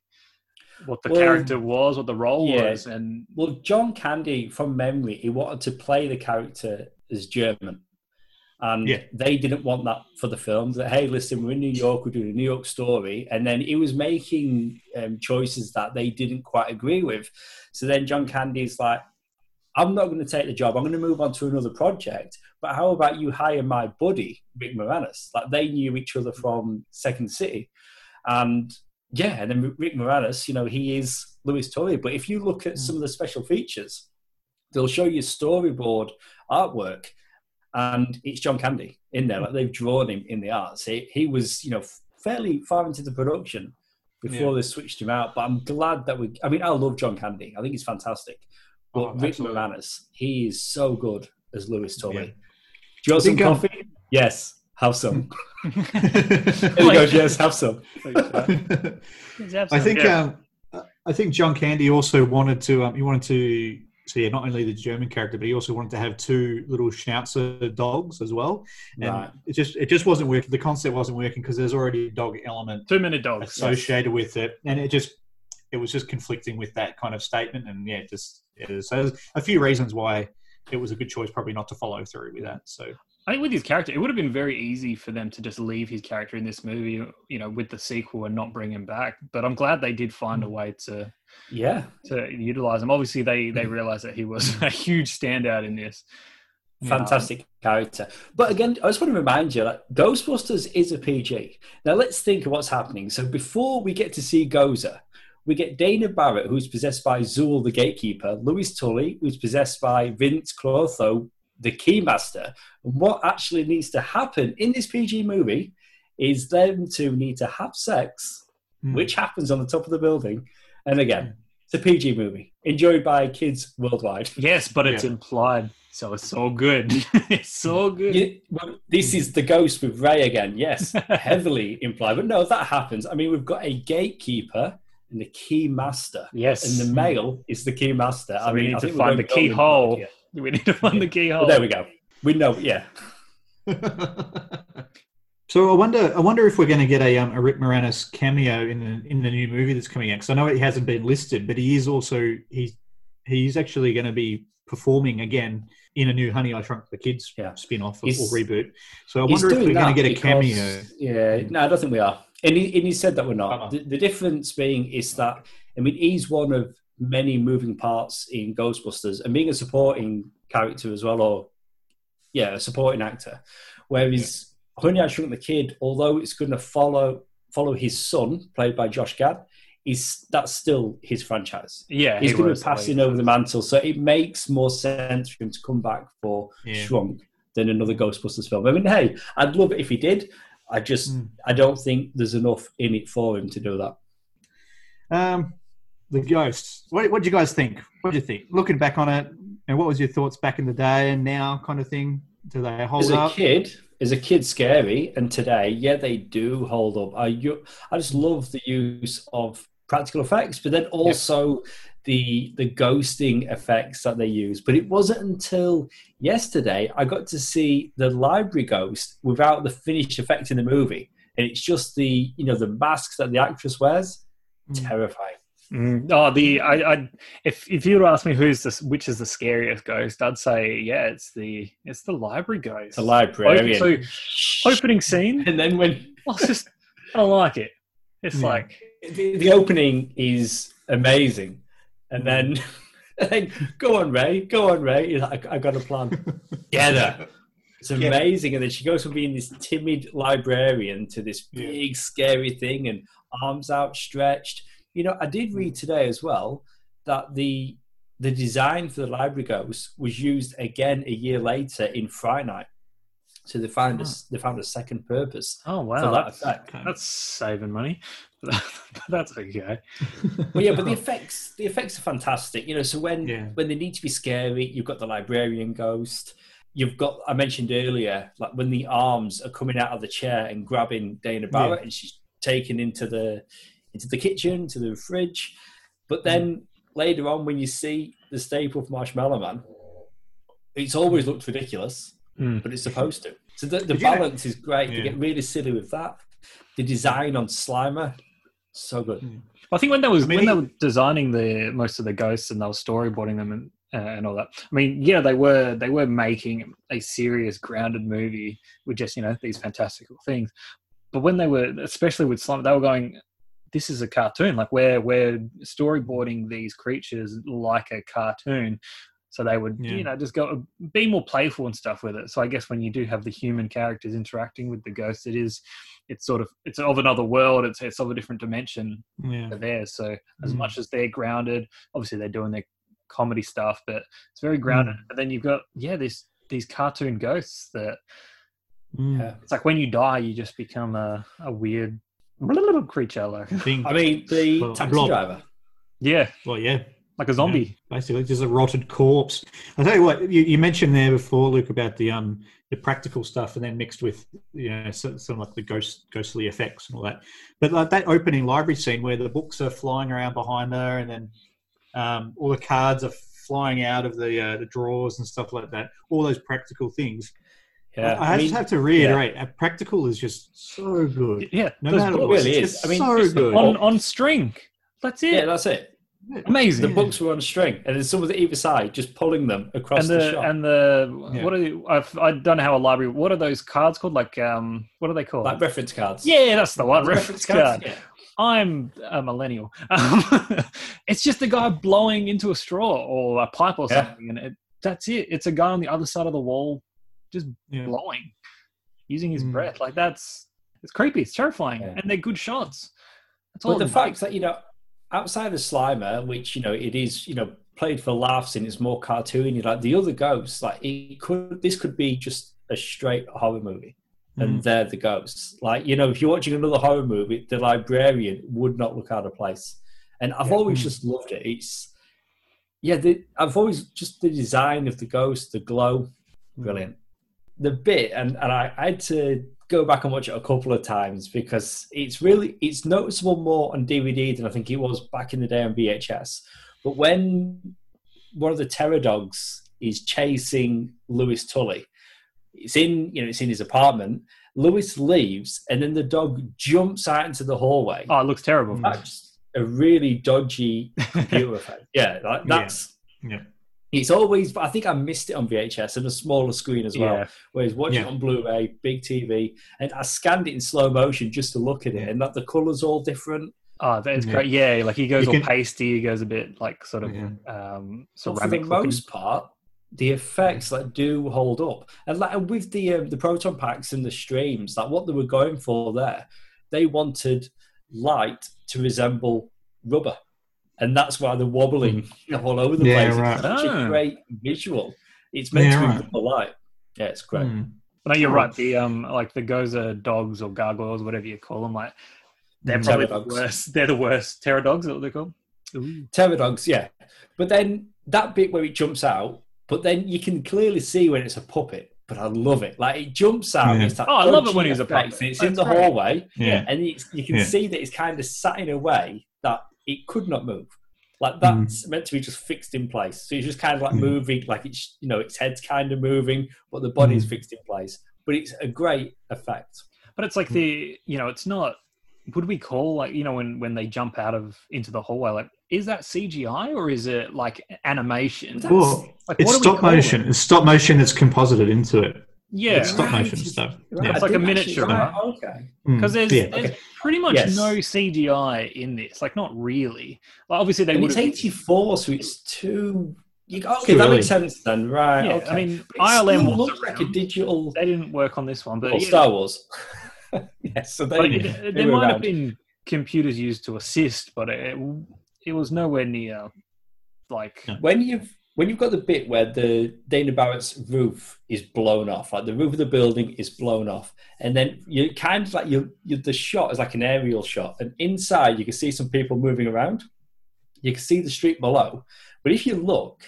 what the Well, character was, what the role yeah. was, and Well, John Candy, from memory, he wanted to play the character as German. And Yeah. they didn't want that for the film. That, hey, listen, we're in New York, we're doing a New York story. And then he was making um, choices that they didn't quite agree with. So then John Candy's like, I'm not going to take the job. I'm going to move on to another project. But how about you hire my buddy, Rick Moranis? Like they knew each other mm. from Second City. And yeah, and then Rick Moranis, you know, he is Louis Tully. But if you look at some mm. of the special features, they'll show you storyboard artwork, and it's John Candy in there. Mm. Like they've drawn him in the arts. He, he was, you know, fairly far into the production before Yeah. they switched him out. But I'm glad that we. I mean, I love John Candy. I think he's fantastic. But Oh, Rick absolutely. Moranis, he is so good as Louis Tully. Yeah. Do you want I think, some coffee? yes. Have some. there he goes. Yes, have some. I think um, I think John Candy also wanted to um, he wanted to so yeah not only the German character but he also wanted to have two little Schnauzer dogs as well and Right. it just it just wasn't working the concept wasn't working because there's already a dog element Too many dogs. associated with it and it just it was just conflicting with that kind of statement and yeah just yeah, so there's a few reasons why it was a good choice probably not to follow through with that so I think with his character, it would have been very easy for them to just leave his character in this movie, you know, with the sequel and not bring him back. But I'm glad they did find a mm. way to Yeah. to utilize him. Obviously, they they mm. realized that he was a huge standout in this. Fantastic character. But again, I just want to remind you that Ghostbusters is a PG. Now let's think of what's happening. So before we get to see Gozer, we get Dana Barrett, who's possessed by Zuul the Gatekeeper, Louis Tully, who's possessed by Vinz Clortho, the Keymaster. And what actually needs to happen in this PG movie is them two need to have sex, hmm. which happens on the top of the building. And again, hmm. it's a PG movie, enjoyed by kids worldwide. Yes, but it's Yeah. implied, so it's so good. it's so hmm. good. You- well, this is the ghost with Ray again. Yes, heavily implied. But no, that happens. I mean, we've got a gatekeeper and the key master. Yes. And the male is the key master. So I we mean, need I to think find the keyhole. We need to find the keyhole. Well, there we go. We know, yeah. So I wonder, I wonder if we're going to get a, um, a Rick Moranis cameo in the in the new movie that's coming out. Because I know he hasn't been listed, but he is also he's he's actually going to be performing again in a new Honey I Shrunk the Kids spin-off or, or reboot. So I wonder if we're going to get a because- cameo. Yeah, no, I don't think we are. And he, and he said that we're not. The, the difference being is that, I mean, he's one of many moving parts in Ghostbusters and being a supporting character as well, or, yeah, a supporting actor. Whereas Honey, I Shrunk the Kid, although it's going to follow follow his son, played by Josh Gad, is that's still his franchise. Yeah, he's he going to be passing over the mantle, so it makes more sense for him to come back for Yeah. Shrunk than another Ghostbusters film. I mean, hey, I'd love it if he did. I just, Hmm. I don't think there's enough in it for him to do that. Um, the ghosts. What what do you guys think? What do you think? Looking back on it, and what was your thoughts back in the day and now, kind of thing? Do they hold up? As a kid, as a kid, scary, and today, yeah, they do hold up. I, you, I just love the use of practical effects, but then also the the ghosting effects that they use. But it wasn't until yesterday I got to see the library ghost without the finished effect in the movie, and it's just the you know the masks that the actress wears. Terrifying. Mm, oh, the I, I if if you were to ask me who's this, which is the scariest ghost, I'd say yeah, it's the it's the library ghost. The library. Open- so opening scene, and then when I it's just I don't like it. It's like the, the opening is amazing, and then, then go on, Ray, go on, Ray. Like, I, I got a plan. Get her. It's amazing, and then she goes from being this timid librarian to this big, scary thing, and arms outstretched. You know, I did read mm. today as well that the the design for the library ghost was used again a year later in Fright Night. So they found a, oh. they found a second purpose. oh wow, that that's, effect. that's saving money. that's okay. But yeah, but the effects the effects are fantastic. You know, so when Yeah. when they need to be scary, you've got the librarian ghost. You've got I mentioned earlier, like when the arms are coming out of the chair and grabbing Dana Barrett, Yeah. and she's taken into the into the kitchen to the fridge. But then mm-hmm. later on, when you see the Stay Puft Marshmallow Man, it's always looked ridiculous, Mm. but it's supposed to. So the, the Did you know- balance is great. They get really silly with that. The design on Slimer, so good. I think when they was I mean, when they were designing the most of the ghosts and they were storyboarding them and uh, and all that. I mean, yeah, they were they were making a serious, grounded movie with just you know these fantastical things. But when they were, especially with Slimer, they were going, "This is a cartoon. Like we're we're storyboarding these creatures like a cartoon." So they would, Yeah. you know, just go be more playful and stuff with it. So I guess when you do have the human characters interacting with the ghosts, it is, it's sort of, it's of another world. It's it's of a different dimension Yeah. there. So as Mm. much as they're grounded, obviously they're doing their comedy stuff, but it's very grounded. Mm. But then you've got yeah, these these cartoon ghosts that Mm. Yeah. it's like when you die, you just become a, a weird little creature. Like Thing. I mean, the Well, taxi Blob. driver. yeah, Well, yeah. Like a zombie. basically just a rotted corpse. I'll tell you what, you, you mentioned there before, Luke, about the um the practical stuff and then mixed with you know some, some like the ghost ghostly effects and all that. But like that opening library scene where the books are flying around behind her and then um, all the cards are flying out of the uh, the drawers and stuff like that. All those practical things. Yeah, I, I mean, just have to reiterate, uh, practical is just so good. Yeah, No matter books what, really it's is. I mean, so just good. on on string. That's it. Yeah, that's it. Amazing. The books were on a string, and then someone at either side just pulling them across and the, the shop. and the Yeah. what are the, I've, I don't know how a library. What are those cards called? Like um, what are they called? like reference cards. yeah, that's the one. Reference card. Yeah. I'm a millennial. Um, it's just a guy blowing into a straw or a pipe or Yeah. something, and it, that's it. It's a guy on the other side of the wall, just Yeah. blowing, using his Mm. breath. Like that's it's creepy. It's terrifying, Yeah. and they're good shots. That's all. But the it fact that you know, outside of Slimer, which you know it is, you know, played for laughs and it's more cartoony. Like the other ghosts, like it could, this could be just a straight horror movie, and mm-hmm. they're the ghosts. Like you know, if you're watching another horror movie, the librarian would not look out of place. And I've always mm. just loved it. It's yeah, the, I've always just the design of the ghost, the glow, mm. brilliant. The bit, and and I, I had to go back and watch it a couple of times because it's really it's noticeable more on DVD than I think it was back in the day on VHS. But when one of the terror dogs is chasing Lewis Tully, it's in you know it's in his apartment. Lewis leaves, and then the dog jumps out into the hallway. oh, it looks terrible. That's a really dodgy computer effect. Yeah, like, that's Yeah. It's always. I think I missed it on VHS and a smaller screen as well. Yeah. Whereas watching Yeah. it on Blu-ray, big TV, and I scanned it in slow motion just to look at it, and that the colours all different. Oh, that's Yeah. great. Yeah, like he goes You all can- pasty. He goes a bit like sort of Yeah. um, So for ceramic. the looking. most part, the effects like do hold up, and like with the um, the proton packs and the streams, like what they were going for there, they wanted light to resemble rubber, and that's why they're wobbling all over the Yeah, place. right. It's such Oh. a great visual. It's meant Yeah, to be right. rubber light. Yeah, it's great. Mm. No, you're right. The um, like the Gozer dogs or gargoyles, whatever you call them, like they're Terror probably the dogs. worst. They're the worst. Terror dogs, is that what they're called? Terror dogs, yeah. But then that bit where it jumps out, but then you can clearly see when it's a puppet. But I love it. Like it jumps out. Yeah. It's that Oh, I love it when he's a puppet. and It's in the great. hallway, Yeah. and it's, you can Yeah. see that it's kind of sat in a way that it could not move. Like that's meant to be just fixed in place. So it's just kind of like Mm. moving, like it's you know its head's kind of moving, but the body's Mm. fixed in place. But it's a great effect. But it's like the you know, it's not. Would we call like you know when when they jump out of into the hallway? Like, is that CGI or is it like animation? Well, Like, it's what do we stop motion. It's stop motion that's composited into it. Yeah, It's stop Right. motion stuff. Right, Yeah. It's like a miniature, actually- right? Okay. Mm. because there's, Yeah. there's Okay. pretty much Yes. no CGI in this. Like, not really. Like, obviously, they would it's 84, so it's too. You, okay, Too that early. makes sense then, right? Yeah, okay. I mean, But it ILM still was looks like a digital. They didn't work on this one, but Well, yeah, Star Wars. yes, so they, Like, it- they there were might have been computers used to assist, but it, it was nowhere near like when you've when you've got the bit where the Dana Barrett's roof is blown off, like the roof of the building is blown off, and then you kind of like you, the shot is like an aerial shot, and inside you can see some people moving around. You can see the street below, but if you look,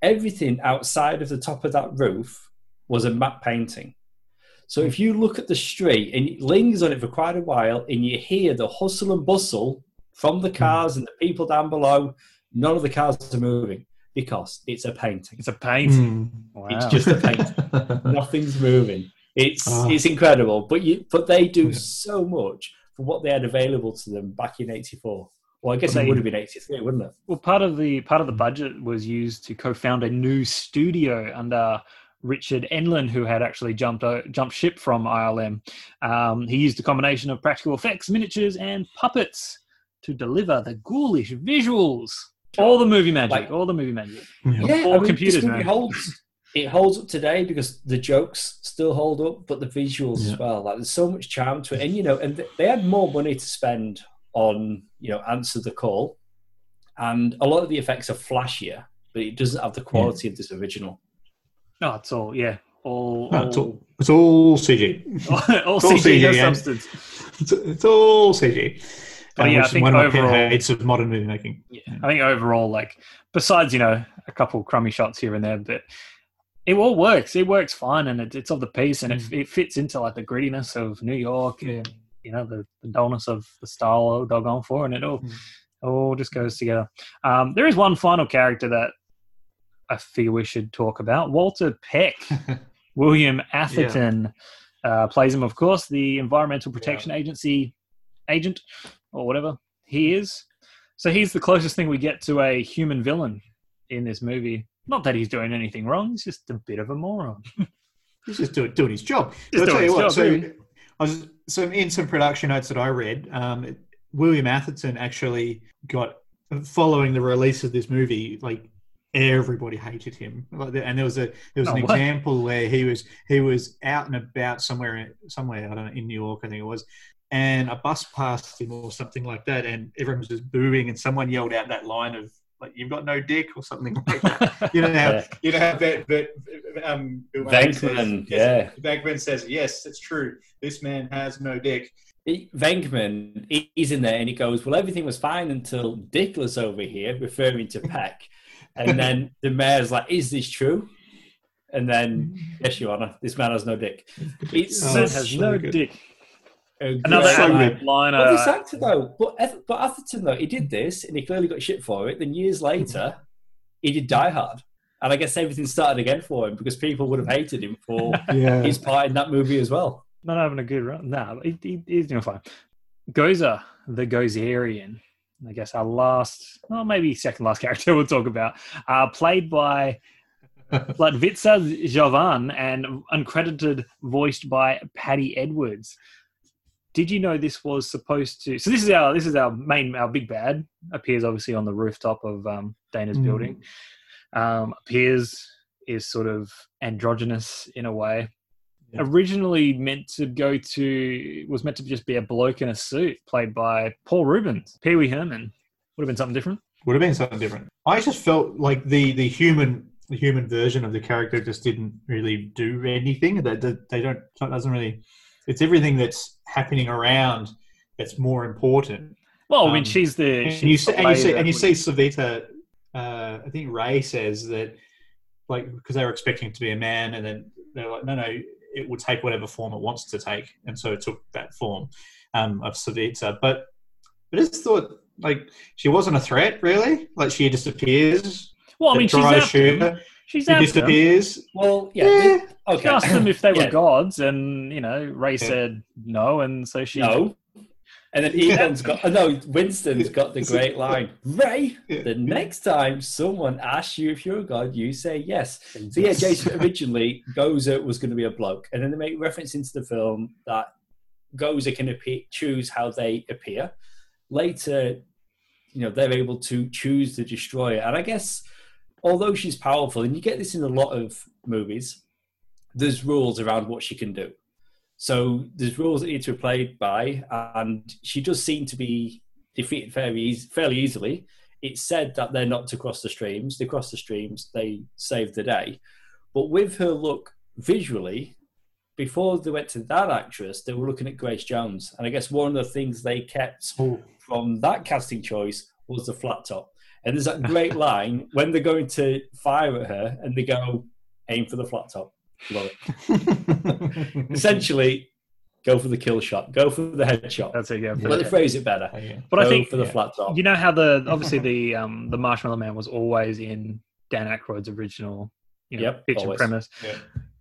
everything outside of the top of that roof was a matte painting. So if you look at the street and it lingers on it for quite a while, and you hear the hustle and bustle from the hmm. cars and the people down below, none of the cars are moving because it's a painting. it's a painting. Mm. Wow. It's just a painting. Nothing's moving. It's Ah. it's incredible, but you but they do Yeah. so much for what they had available to them back in '84. Well, I guess They- it would have been '83, wouldn't it? Well, part of the part of the budget was used to co-found a new studio under Richard Edlund, who had actually jumped uh, jumped ship from ILM. Um, he used a combination of practical effects, miniatures, and puppets to deliver the ghoulish visuals. All the movie magic, Like- all the movie magic. Yeah, All I mean, computers, this movie man. holds it holds up today because the jokes still hold up, but the visuals Yeah. as well. Like there's so much charm to it, and you know, and th- they had more money to spend on you know answer the call, and a lot of the effects are flashier, but it doesn't have the quality of this original. No, it's all yeah, all No, it's all, all, it's all CG. all, all CG, no yeah. substance. It's, it's all CG. But yeah, I think one of overall- hates of modern movie making. Yeah, I think overall, like besides you know a couple crummy shots here and there, but it all works. It works fine, and it, it's of the piece, and it, it fits into like the grittiness of New York, and you know the, the dullness of the style of Doggone For, and it all all just goes together. Um, there is one final character that I feel we should talk about: Walter Peck, William Atherton. Uh, plays him, of course, the Environmental Protection Agency agent or whatever he is. So he's the closest thing we get to a human villain in this movie. Not that he's doing anything wrong; he's just a bit of a moron. He's just doing, doing his job. Just doing his job, so. I was, so in some production notes that I read, um, William Atherton actually got following the release of this movie, like everybody hated him. And there was a there was No an way. example where he was he was out and about somewhere somewhere I don't know in New York I think it was. And a bus passed him or something like that, and everyone was just booing, and someone yelled out that line of like "You've got no dick" or something like that. you know how Yeah. you know how that, that um, Bill says- Venkman, yeah. Venkman says, "Yes, it's true. This man has no dick." He- Venkman, he's in there and he goes, Well, everything was fine until Dickless over here, referring to Peck. And then the mayor's like, Is this true? And then, Yes, Your Honor, this man has no dick. It's Man such has so no good. dick. A Another great- ad-lib liner. Well, this actor though, but Eth- but Atherton though, he did this and he clearly got shit for it. Then years later, he did Die Hard, and I guess everything started again for him because people would have hated him for Yeah. his part in that movie as well. not having a good run. Nah, he, he, he's doing fine. Gozer, the Gozerian. I guess our last, well, maybe second last character we'll talk about, uh, played by Slavitza Jovan and uncredited, voiced by Paddi Edwards. Did you know this was supposed to? So this is our this is our main our big bad appears obviously on the rooftop of um, Dana's Mm. building. Um, appears is sort of androgynous in a way originally meant to go to was meant to just be a bloke in a suit played by Paul Reubens. Pee Wee Herman would have been something different. Would have been something different. I just felt like the the human the human version of the character just didn't really do anything. That they, they don't it doesn't really. It's everything that's happening around that's more important. Well, I mean, Um, she's the and she's you the see, and you see, and you see Savita. Uh, I think Ray says that, like, because they were expecting it to be a man, and then they're like, no, no, it would take whatever form it wants to take, and so it took that form um, of Savita. But I just thought, like, she wasn't a threat, really. Like, she disappears. Well, I mean, she's after shoot them. her. She's She after them. disappears. Well, yeah, Yeah. they- okay. She asked them if they were Yeah. gods, and you know, Ray Yeah. said no, and so she No. And then Egon's got, oh, no, Winston's got the great line Ray, the next time someone asks you if you're a god, you say yes. So, yeah, Jason originally, Gozer uh, was going to be a bloke. And then they make reference into the film that Gozer can appear, choose how they appear. Later, you know, they're able to choose the destroyer. And I guess, although she's powerful, and you get this in a lot of movies, there's rules around what she can do. So there's rules that need to be played by, and she does seem to be defeated fairly, fairly easily. It's said that they're not to cross the streams. They cross the streams, they save the day. But with her look visually, before they went to that actress, they were looking at Grace Jones. And I guess one of the things they kept hmm. from that casting choice was the flat top. And there's that great line when they're going to fire at her and they go, aim for the flat top. Love it. Essentially, go for the kill shot, go for the headshot. That's it. Yeah, But they phrase it better. But I think for the flat top. You know how the obviously the um the Marshmallow Man was always in Dan Aykroyd's original, you know, Yep, pitch and premise. Yeah.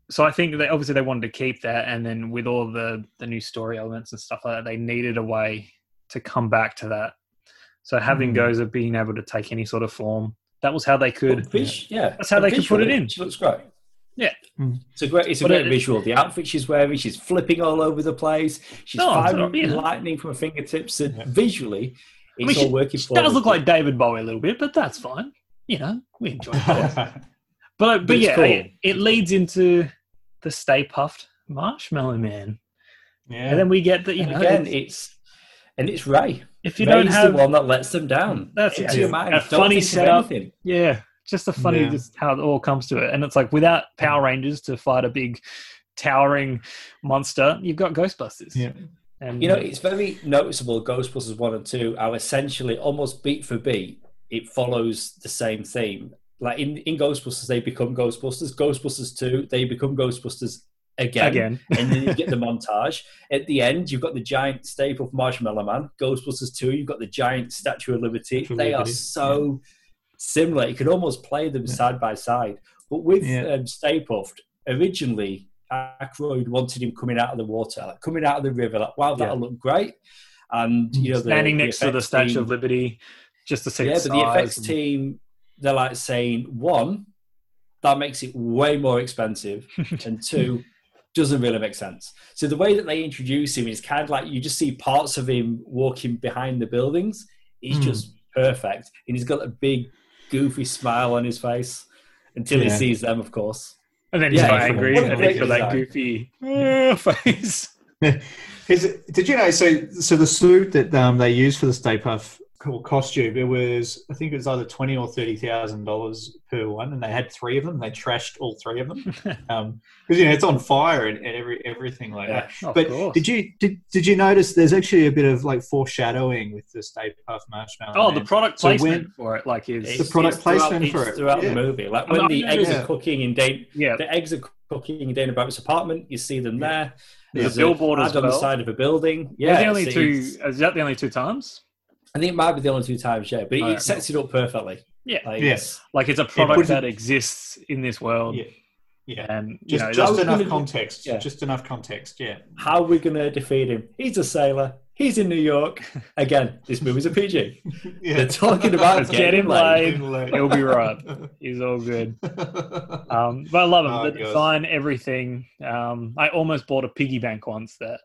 So I think they obviously they wanted to keep that, and then with all the the new story elements and stuff like that, they needed a way to come back to that. So having Hmm. Gozer being able to take any sort of form, that was how they could. But vis- yeah, That's how they could put it in. She looks great. Yeah. It's a great, it's a But great it- visual. The outfit she's wearing, she's flipping all over the place. She's No, firing yeah. lightning from her fingertips. And visually, I it's mean, all she, working she does look like David Bowie a little bit, but that's fine. You know, we enjoy it. But but, But yeah, cool. it, it leads into the Stay Puft Marshmallow Man, yeah. and then we get that you And know again, it's- it's and it's Ray. if you Ray's don't have the one that lets them down. That's Into it. your mind. A Don't funny setup. Yeah, just a funny Yeah. just how it all comes to it, and it's like without Power Rangers to fight a big towering monster, you've got Ghostbusters. Yeah. And You know, it's very noticeable. Ghostbusters one and two are essentially almost beat for beat. It follows the same theme. Like in, in Ghostbusters, they become Ghostbusters. Ghostbusters two, they become Ghostbusters again. Again. and then you get the montage. At the end, you've got the giant Stay Puft Marshmallow Man. Ghostbusters two, you've got the giant Statue of Liberty. Of they are Liberty, so similar. You could almost play them side by side. But with Yeah. um, Stay originally Aykroyd wanted him coming out of the water, like coming out of the river. Like, wow, that'll look great. And you know, standing the next to the Statue team- of Liberty, just to see yeah, the but the effects and- team, they're like saying one, that makes it way more expensive, and two, doesn't really make sense. So the way that they introduce him is kind of like you just see parts of him walking behind the buildings. He's Hmm. just perfect, and he's got a big, goofy smile on his face until he sees them, of course. And then he's Yeah, got angry, what a and he's great got that goofy "Ah," face. Is did you know? So, so the suit that um, they use for the Stay Puft co- costume, it was I think it was either twenty or thirty thousand dollars per one, and they had three of them. They trashed all three of them um, because you know it's on fire and, and every everything like that. Of but course. did you did, did you notice? There's actually a bit of like foreshadowing with the Stay Puft marshmallow. Oh, the Man. product So placement when- for it, like is The product It's throughout- placement for it, throughout yeah. the movie. Like I when mean, the I eggs know- are cooking in Dane, yeah. the eggs are cooking in Dana Barrett's apartment. You see them there. There's a billboard ad as on the side of a building. Yeah, Yeah, the only two. Is that the only two times? I think it might be the only two times, yeah, but it, Alright, it sets it up perfectly. Yeah. Like, Yes. Like it's a product it- that exists in this world, Yeah, yeah. and you Just, know, just enough gonna- context. yeah. Just enough context. Yeah. How are we going to defeat him? He's a sailor. He's in New York. Again, this movie's a PG. Yeah. They're talking about Let's getting get him laid. laid. He'll be right. He's all good. Um, but I love him. Oh, the God. design, everything. Um, I almost bought a piggy bank once that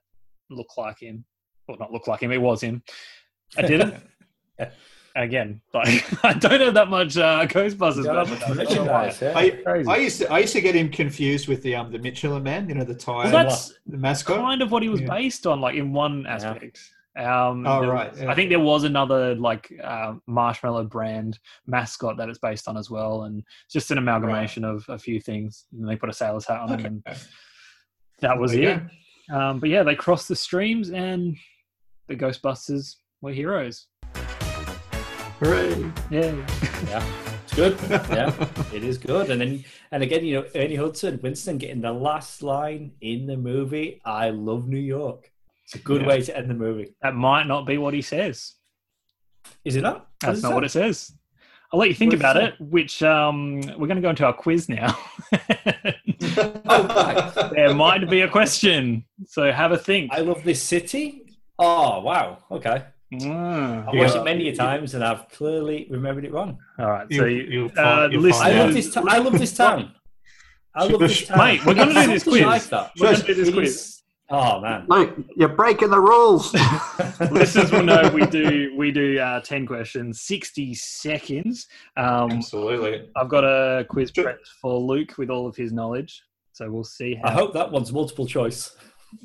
looked like him. Well, not look like him. It was him. I didn't. Again, like I don't have that much uh, Ghostbusters. Yeah, but but merchandise, yeah. I, I used to I used to get him confused with the um the Michelin Man, you know, the tire, Well, that's the mascot. kind of what he was Yeah. based on, like in one aspect. Um, Oh, right, was- yeah. I think there was another like uh, marshmallow brand mascot that it's based on as well, and it's just an amalgamation of a few things. And they put a sailor's hat on him, and that was There you it. Um, but yeah, they crossed the streams, and the Ghostbusters were heroes. Hooray! Yeah, Yeah, it's good. Yeah, it is good. And then, and again, you know, Ernie Hudson, Winston getting the last line in the movie. I love New York. It's a good Yeah. way to end the movie. that might not be what he says. Is it not? That's not what it says. I'll let you think What about does it. Which um, we're going to go into our quiz now. Oh, right. there might be a question, so have a think. I love this city. Oh wow. Okay. Mm. I've watched Yeah. it many a times, and I've clearly remembered it wrong. All right, You- so you'll uh, find- you'll listen, I find love this. ta- I love this town. I love this town. Mate, we're gonna do this Something quiz. Like that. We're gonna do this quiz. Oh man. Look, you're breaking the rules. listeners will know we do we do uh, ten questions, sixty seconds. Um, Absolutely. I've got a quiz prepped for Luke with all of his knowledge, so we'll see how. I hope that one's multiple choice.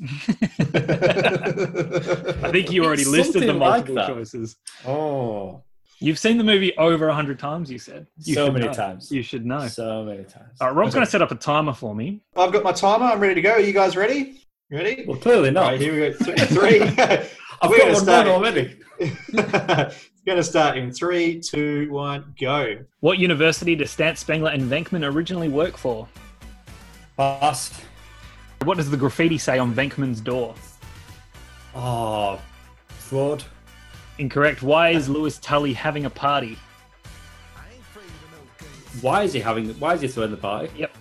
I think you already It's listed the something like multiple choices. Oh, You've seen the movie over a hundred times. You said you so many know. times. You should know. So many times. All right, Rob's going to set up a timer for me. I've got my timer. I'm ready to go. Are you guys ready? Ready? Well, clearly not. right, here we go. Th- Three. I've We're got one start- already. it's going to start in three, two, one, go. What university does Stantz Spengler and Venkman originally work for? Pass. What does the graffiti say on Venkman's door? Oh, fraud. Incorrect. Why is Lewis Tully having a party? Why is he having? Why is he throwing the party? Yep.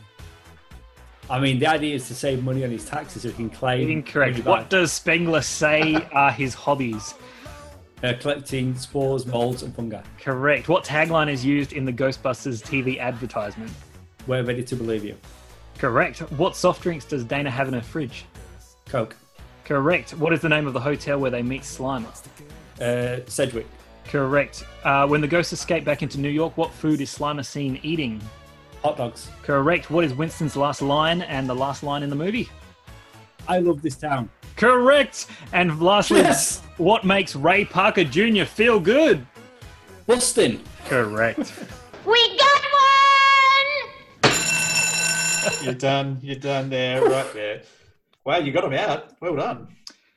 I mean, the idea is to save money on his taxes so he can claim. Incorrect. What does Spengler say are his hobbies? Uh, collecting spores, molds, and fungi. Correct. What tagline is used in the Ghostbusters TV advertisement? We're ready to believe you. Correct. What soft drinks does Dana have in her fridge? Coke. Correct. What is the name of the hotel where they meet Slimer? Uh, Sedgwick. Correct. Uh, when the ghosts escape back into New York, what food is Slimer seen eating? Hot dogs. Correct. What is Winston's last line and the last line in the movie? I love this town. Correct. And lastly, Yes. what makes Ray Parker Jr. feel good? Bustin. Correct. We got one! You're done. You're done there, right there. Wow, you got him out. Well done.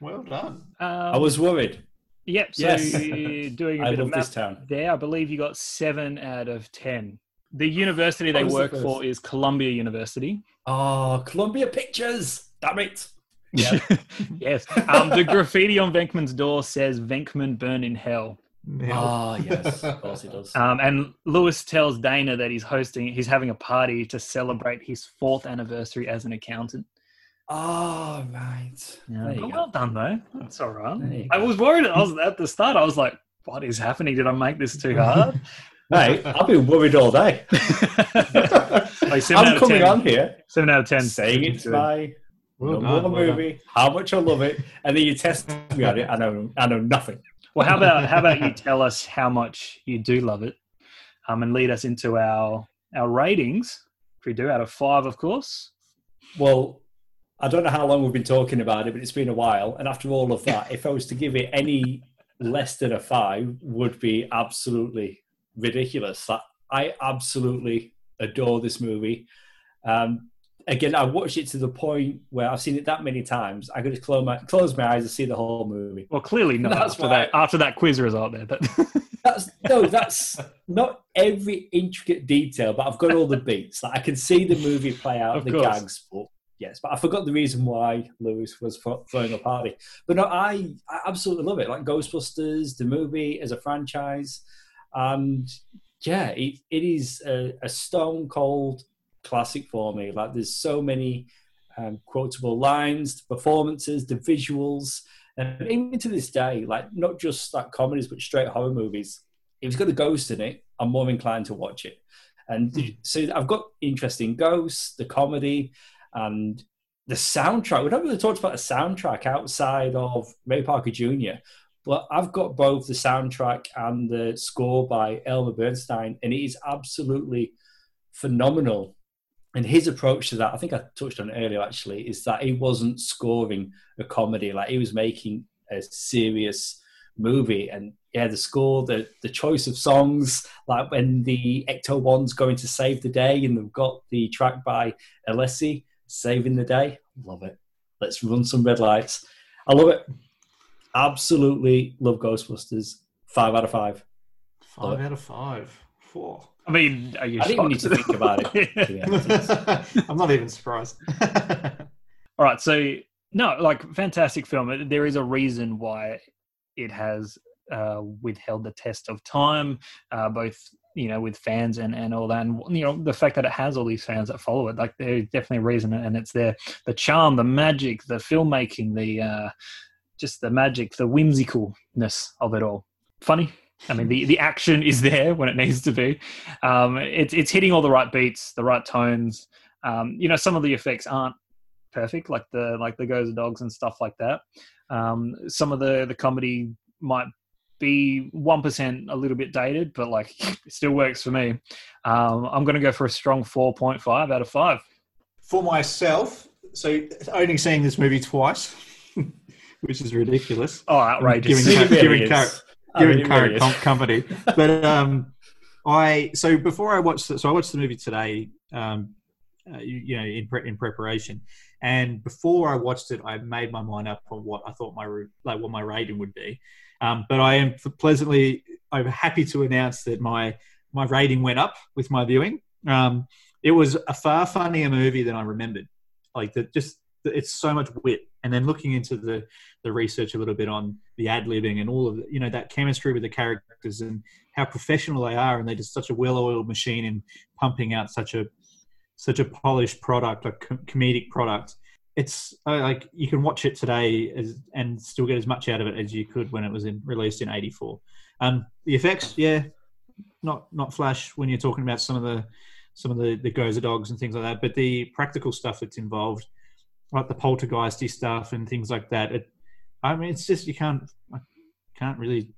Well done. I was worried. Yep. So Yes. doing a I bit of love this math town. there, I believe you got seven out of ten. The university they What was the work for is Columbia University. Oh, Columbia Pictures. Damn it. yes. Um, the graffiti on Venkman's door says Venkman burn in hell. Ah, yes. Of course he does. Um, and Lewis tells Dana that he's hosting, he's having a party to celebrate his fourth anniversary as an accountant. Oh, right. Yeah. There you But go. well done though. That's all right. I was worried. I was at the start. I was like, "What is happening? Did I make this too hard?" Mate, I've been worried all day. Like, I'm coming 10. on here Seven out of ten. saying it's Good. my Well number done, one well movie, how much I love it, and then you test me on it. I know, I know nothing. Well, how about how about you tell us how much you do love it, um, and lead us into our our ratings. If we do out of five, of course. Well, I don't know how long we've been talking about it, but it's been a while. And after all of that, if I was to give it any less than a five, would be absolutely ridiculous. I absolutely adore this movie. Um, again, I watched it to the point where I've seen it that many times. I could just close my close my eyes and see the whole movie. Well, clearly not That's after that after that quiz result there, but That's no, that's not every intricate detail, but I've got all the beats. Like I can see the movie play out, Of the course. gags. But yes, but I forgot the reason why Lewis was throwing a party. But no, I, I absolutely love it. Like Ghostbusters, the movie as a franchise, and yeah, it, it is a, a stone cold classic for me. Like there's so many um, quotable lines, the performances, the visuals. And even to this day, like not just like comedies, but straight horror movies, if it's got a ghost in it, I'm more inclined to watch it. And so I've got interesting ghosts, the comedy, and the soundtrack. We don't really talked about the soundtrack outside of Ray Parker Jr., but I've got both the soundtrack and the score by Elmer Bernstein, and it is absolutely phenomenal. And his approach to that, I think I touched on it earlier actually, is that he wasn't scoring a comedy, like he was making a serious movie. And yeah, the score, the the choice of songs, like when the Ecto One's going to save the day, and they've got the track by Alessi, Saving the Day. Love it. Let's run some red lights. I love it. Absolutely love Ghostbusters. Five out of five. Five out of five. Four. I mean, are you I didn't even need to think about it. to be honest. I'm not even surprised. All right, so no, like fantastic film. There is a reason why it has uh, withheld the test of time, uh, both you know with fans and and all that, and you know the fact that it has all these fans that follow it. Like there's definitely a reason, and it's there. The charm, the magic, the filmmaking, the uh, just the magic, the whimsicalness of it all. Funny. I mean, the, the action is there when it needs to be. Um, it's it's hitting all the right beats, the right tones. Um, you know, some of the effects aren't perfect, like the like the Gozer Dogs and stuff like that. Um, some of the the comedy might be one percent a little bit dated, but like it still works for me. Um, I'm going to go for a strong four point five out of five. For myself, so only seeing this movie twice, which is ridiculous. Oh, outrageous! Given, It is. current, com- company, but um, I so before I watched the, so I watched the movie today, um, uh, you, you know, in pre- in preparation, and before I watched it, I made my mind up on what I thought my like what my rating would be. Um, but I am pleasantly, I'm happy to announce that my my rating went up with my viewing. Um, it was a far funnier movie than I remembered. Like that, just it's so much wit. And then looking into the the research a little bit on the ad libbing and all of the, you know that chemistry with the characters and how professional they are, and they're just such a well-oiled machine in pumping out such a such a polished product, a com- comedic product. It's like you can watch it today as, and still get as much out of it as you could when it was in, released in '84. Um, the effects, yeah, not not flash when you're talking about some of the some of the the Gozer dogs and things like that, but the practical stuff that's involved, like the poltergeisty stuff and things like that. It, I mean, it's just you can't I can't really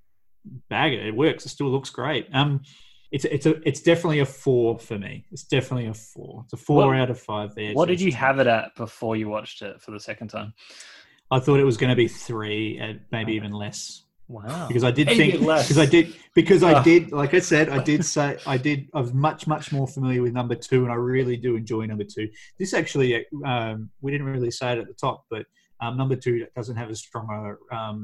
bag it. It works. It still looks great. Um, it's it's a it's definitely a four for me. It's definitely a four. It's a four What- out of five. There. What did you have it at before you watched it for the second time? I thought it was going to be three, and maybe even less. Wow. Because I did Maybe think less. because I did because I Ah. did like I said I did say I did I was much much more familiar with number two and I really do enjoy number two. This actually um, we didn't really say it at the top, but Um, number two doesn't have a stronger um,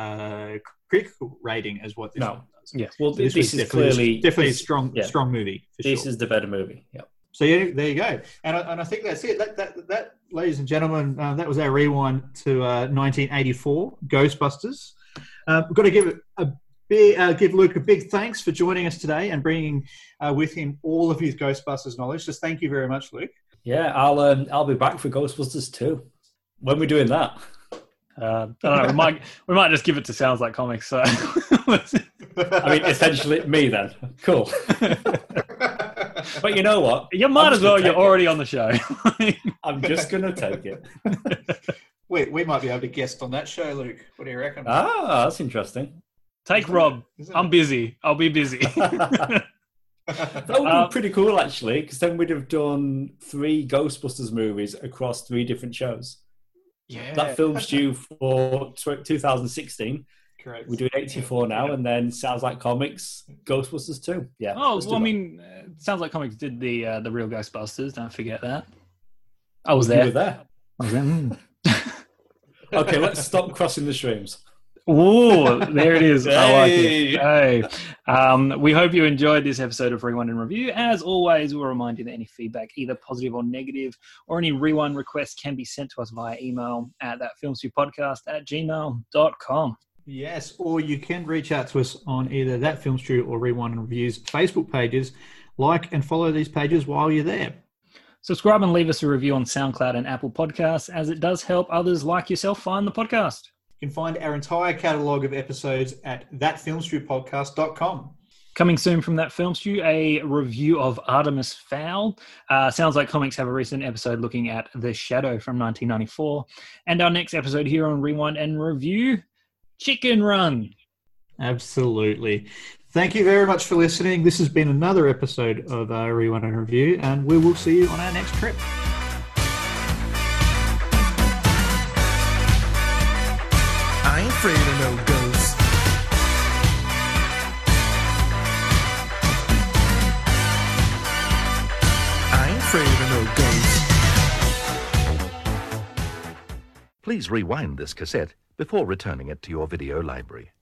uh, critical rating as what this No. one does. Yeah. Well, So this, was is definitely- clearly definitely a strong yeah. strong movie. For This sure. is the better movie. Yeah. So yeah, there you go, and I, and I think that's it. That, that, that ladies and gentlemen, uh, that was our rewind to uh, 1984 Ghostbusters. Uh, we've got to give a big, uh, give Luke a big thanks for joining us today and bringing uh, with him all of his Ghostbusters knowledge. Just thank you very much, Luke. Yeah. I'll um, I'll be back for Ghostbusters 2. When we're doing that. Uh, I don't know. We might we might just give it to Sounds Like Comics. So I mean, essentially me then. Cool. but you know what? you might I'm as well. You're take it. already on the show. I'm just gonna take it. We, we might be able to guest on that show, Luke. What do you reckon? Ah, that's interesting. Take Rob. Isn't I'm it? busy. I'll be busy. That would Um, be pretty cool, actually, because then we'd have done three Ghostbusters movies across three different shows. yeah. That Film Stew for tw- 2016. Correct. We're doing 84 now, and then Sounds Like Comics, Ghostbusters 2. Yeah. Oh well, I mean, uh, Sounds Like Comics did the uh, the real Ghostbusters. Don't forget that. I was You there. were there. I was there. Okay, let's stop crossing the streams. Ooh, there it is. I like Hey. it. Hey. Um, we hope you enjoyed this episode of Rewind and Review. As always, we'll remind you that any feedback, either positive or negative, or any rewind requests can be sent to us via email at thatfilmstewpodcast at gmail.com. Yes, or you can reach out to us on either that Film Stew or Rewind and Reviews Facebook pages. Like and follow these pages while you're there. Subscribe and leave us a review on SoundCloud and Apple Podcasts, as it does help others like yourself find the podcast. You can find our entire catalogue of episodes at thatfilmstewpodcast.com. Coming soon from that film stew, a review of Artemis Fowl. Uh, sounds like comics have a recent episode looking at The Shadow from 1994. And our next episode here on Rewind and Review, Chicken Run. Absolutely. Thank you very much for listening. This has been another episode of uh, Rewind and Review, and we will see you on our next trip. I ain't afraid of no ghosts. I ain't afraid of no ghosts. Please rewind this cassette before returning it to your video library.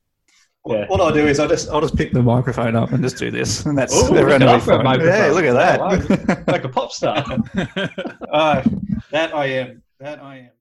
Yeah. What I'll do is I'll just I'll just pick the microphone up and just do this, and that's Oh, everyone look will at be that fine. Yeah, look at that. Like a pop star. Uh, that I am. That I am.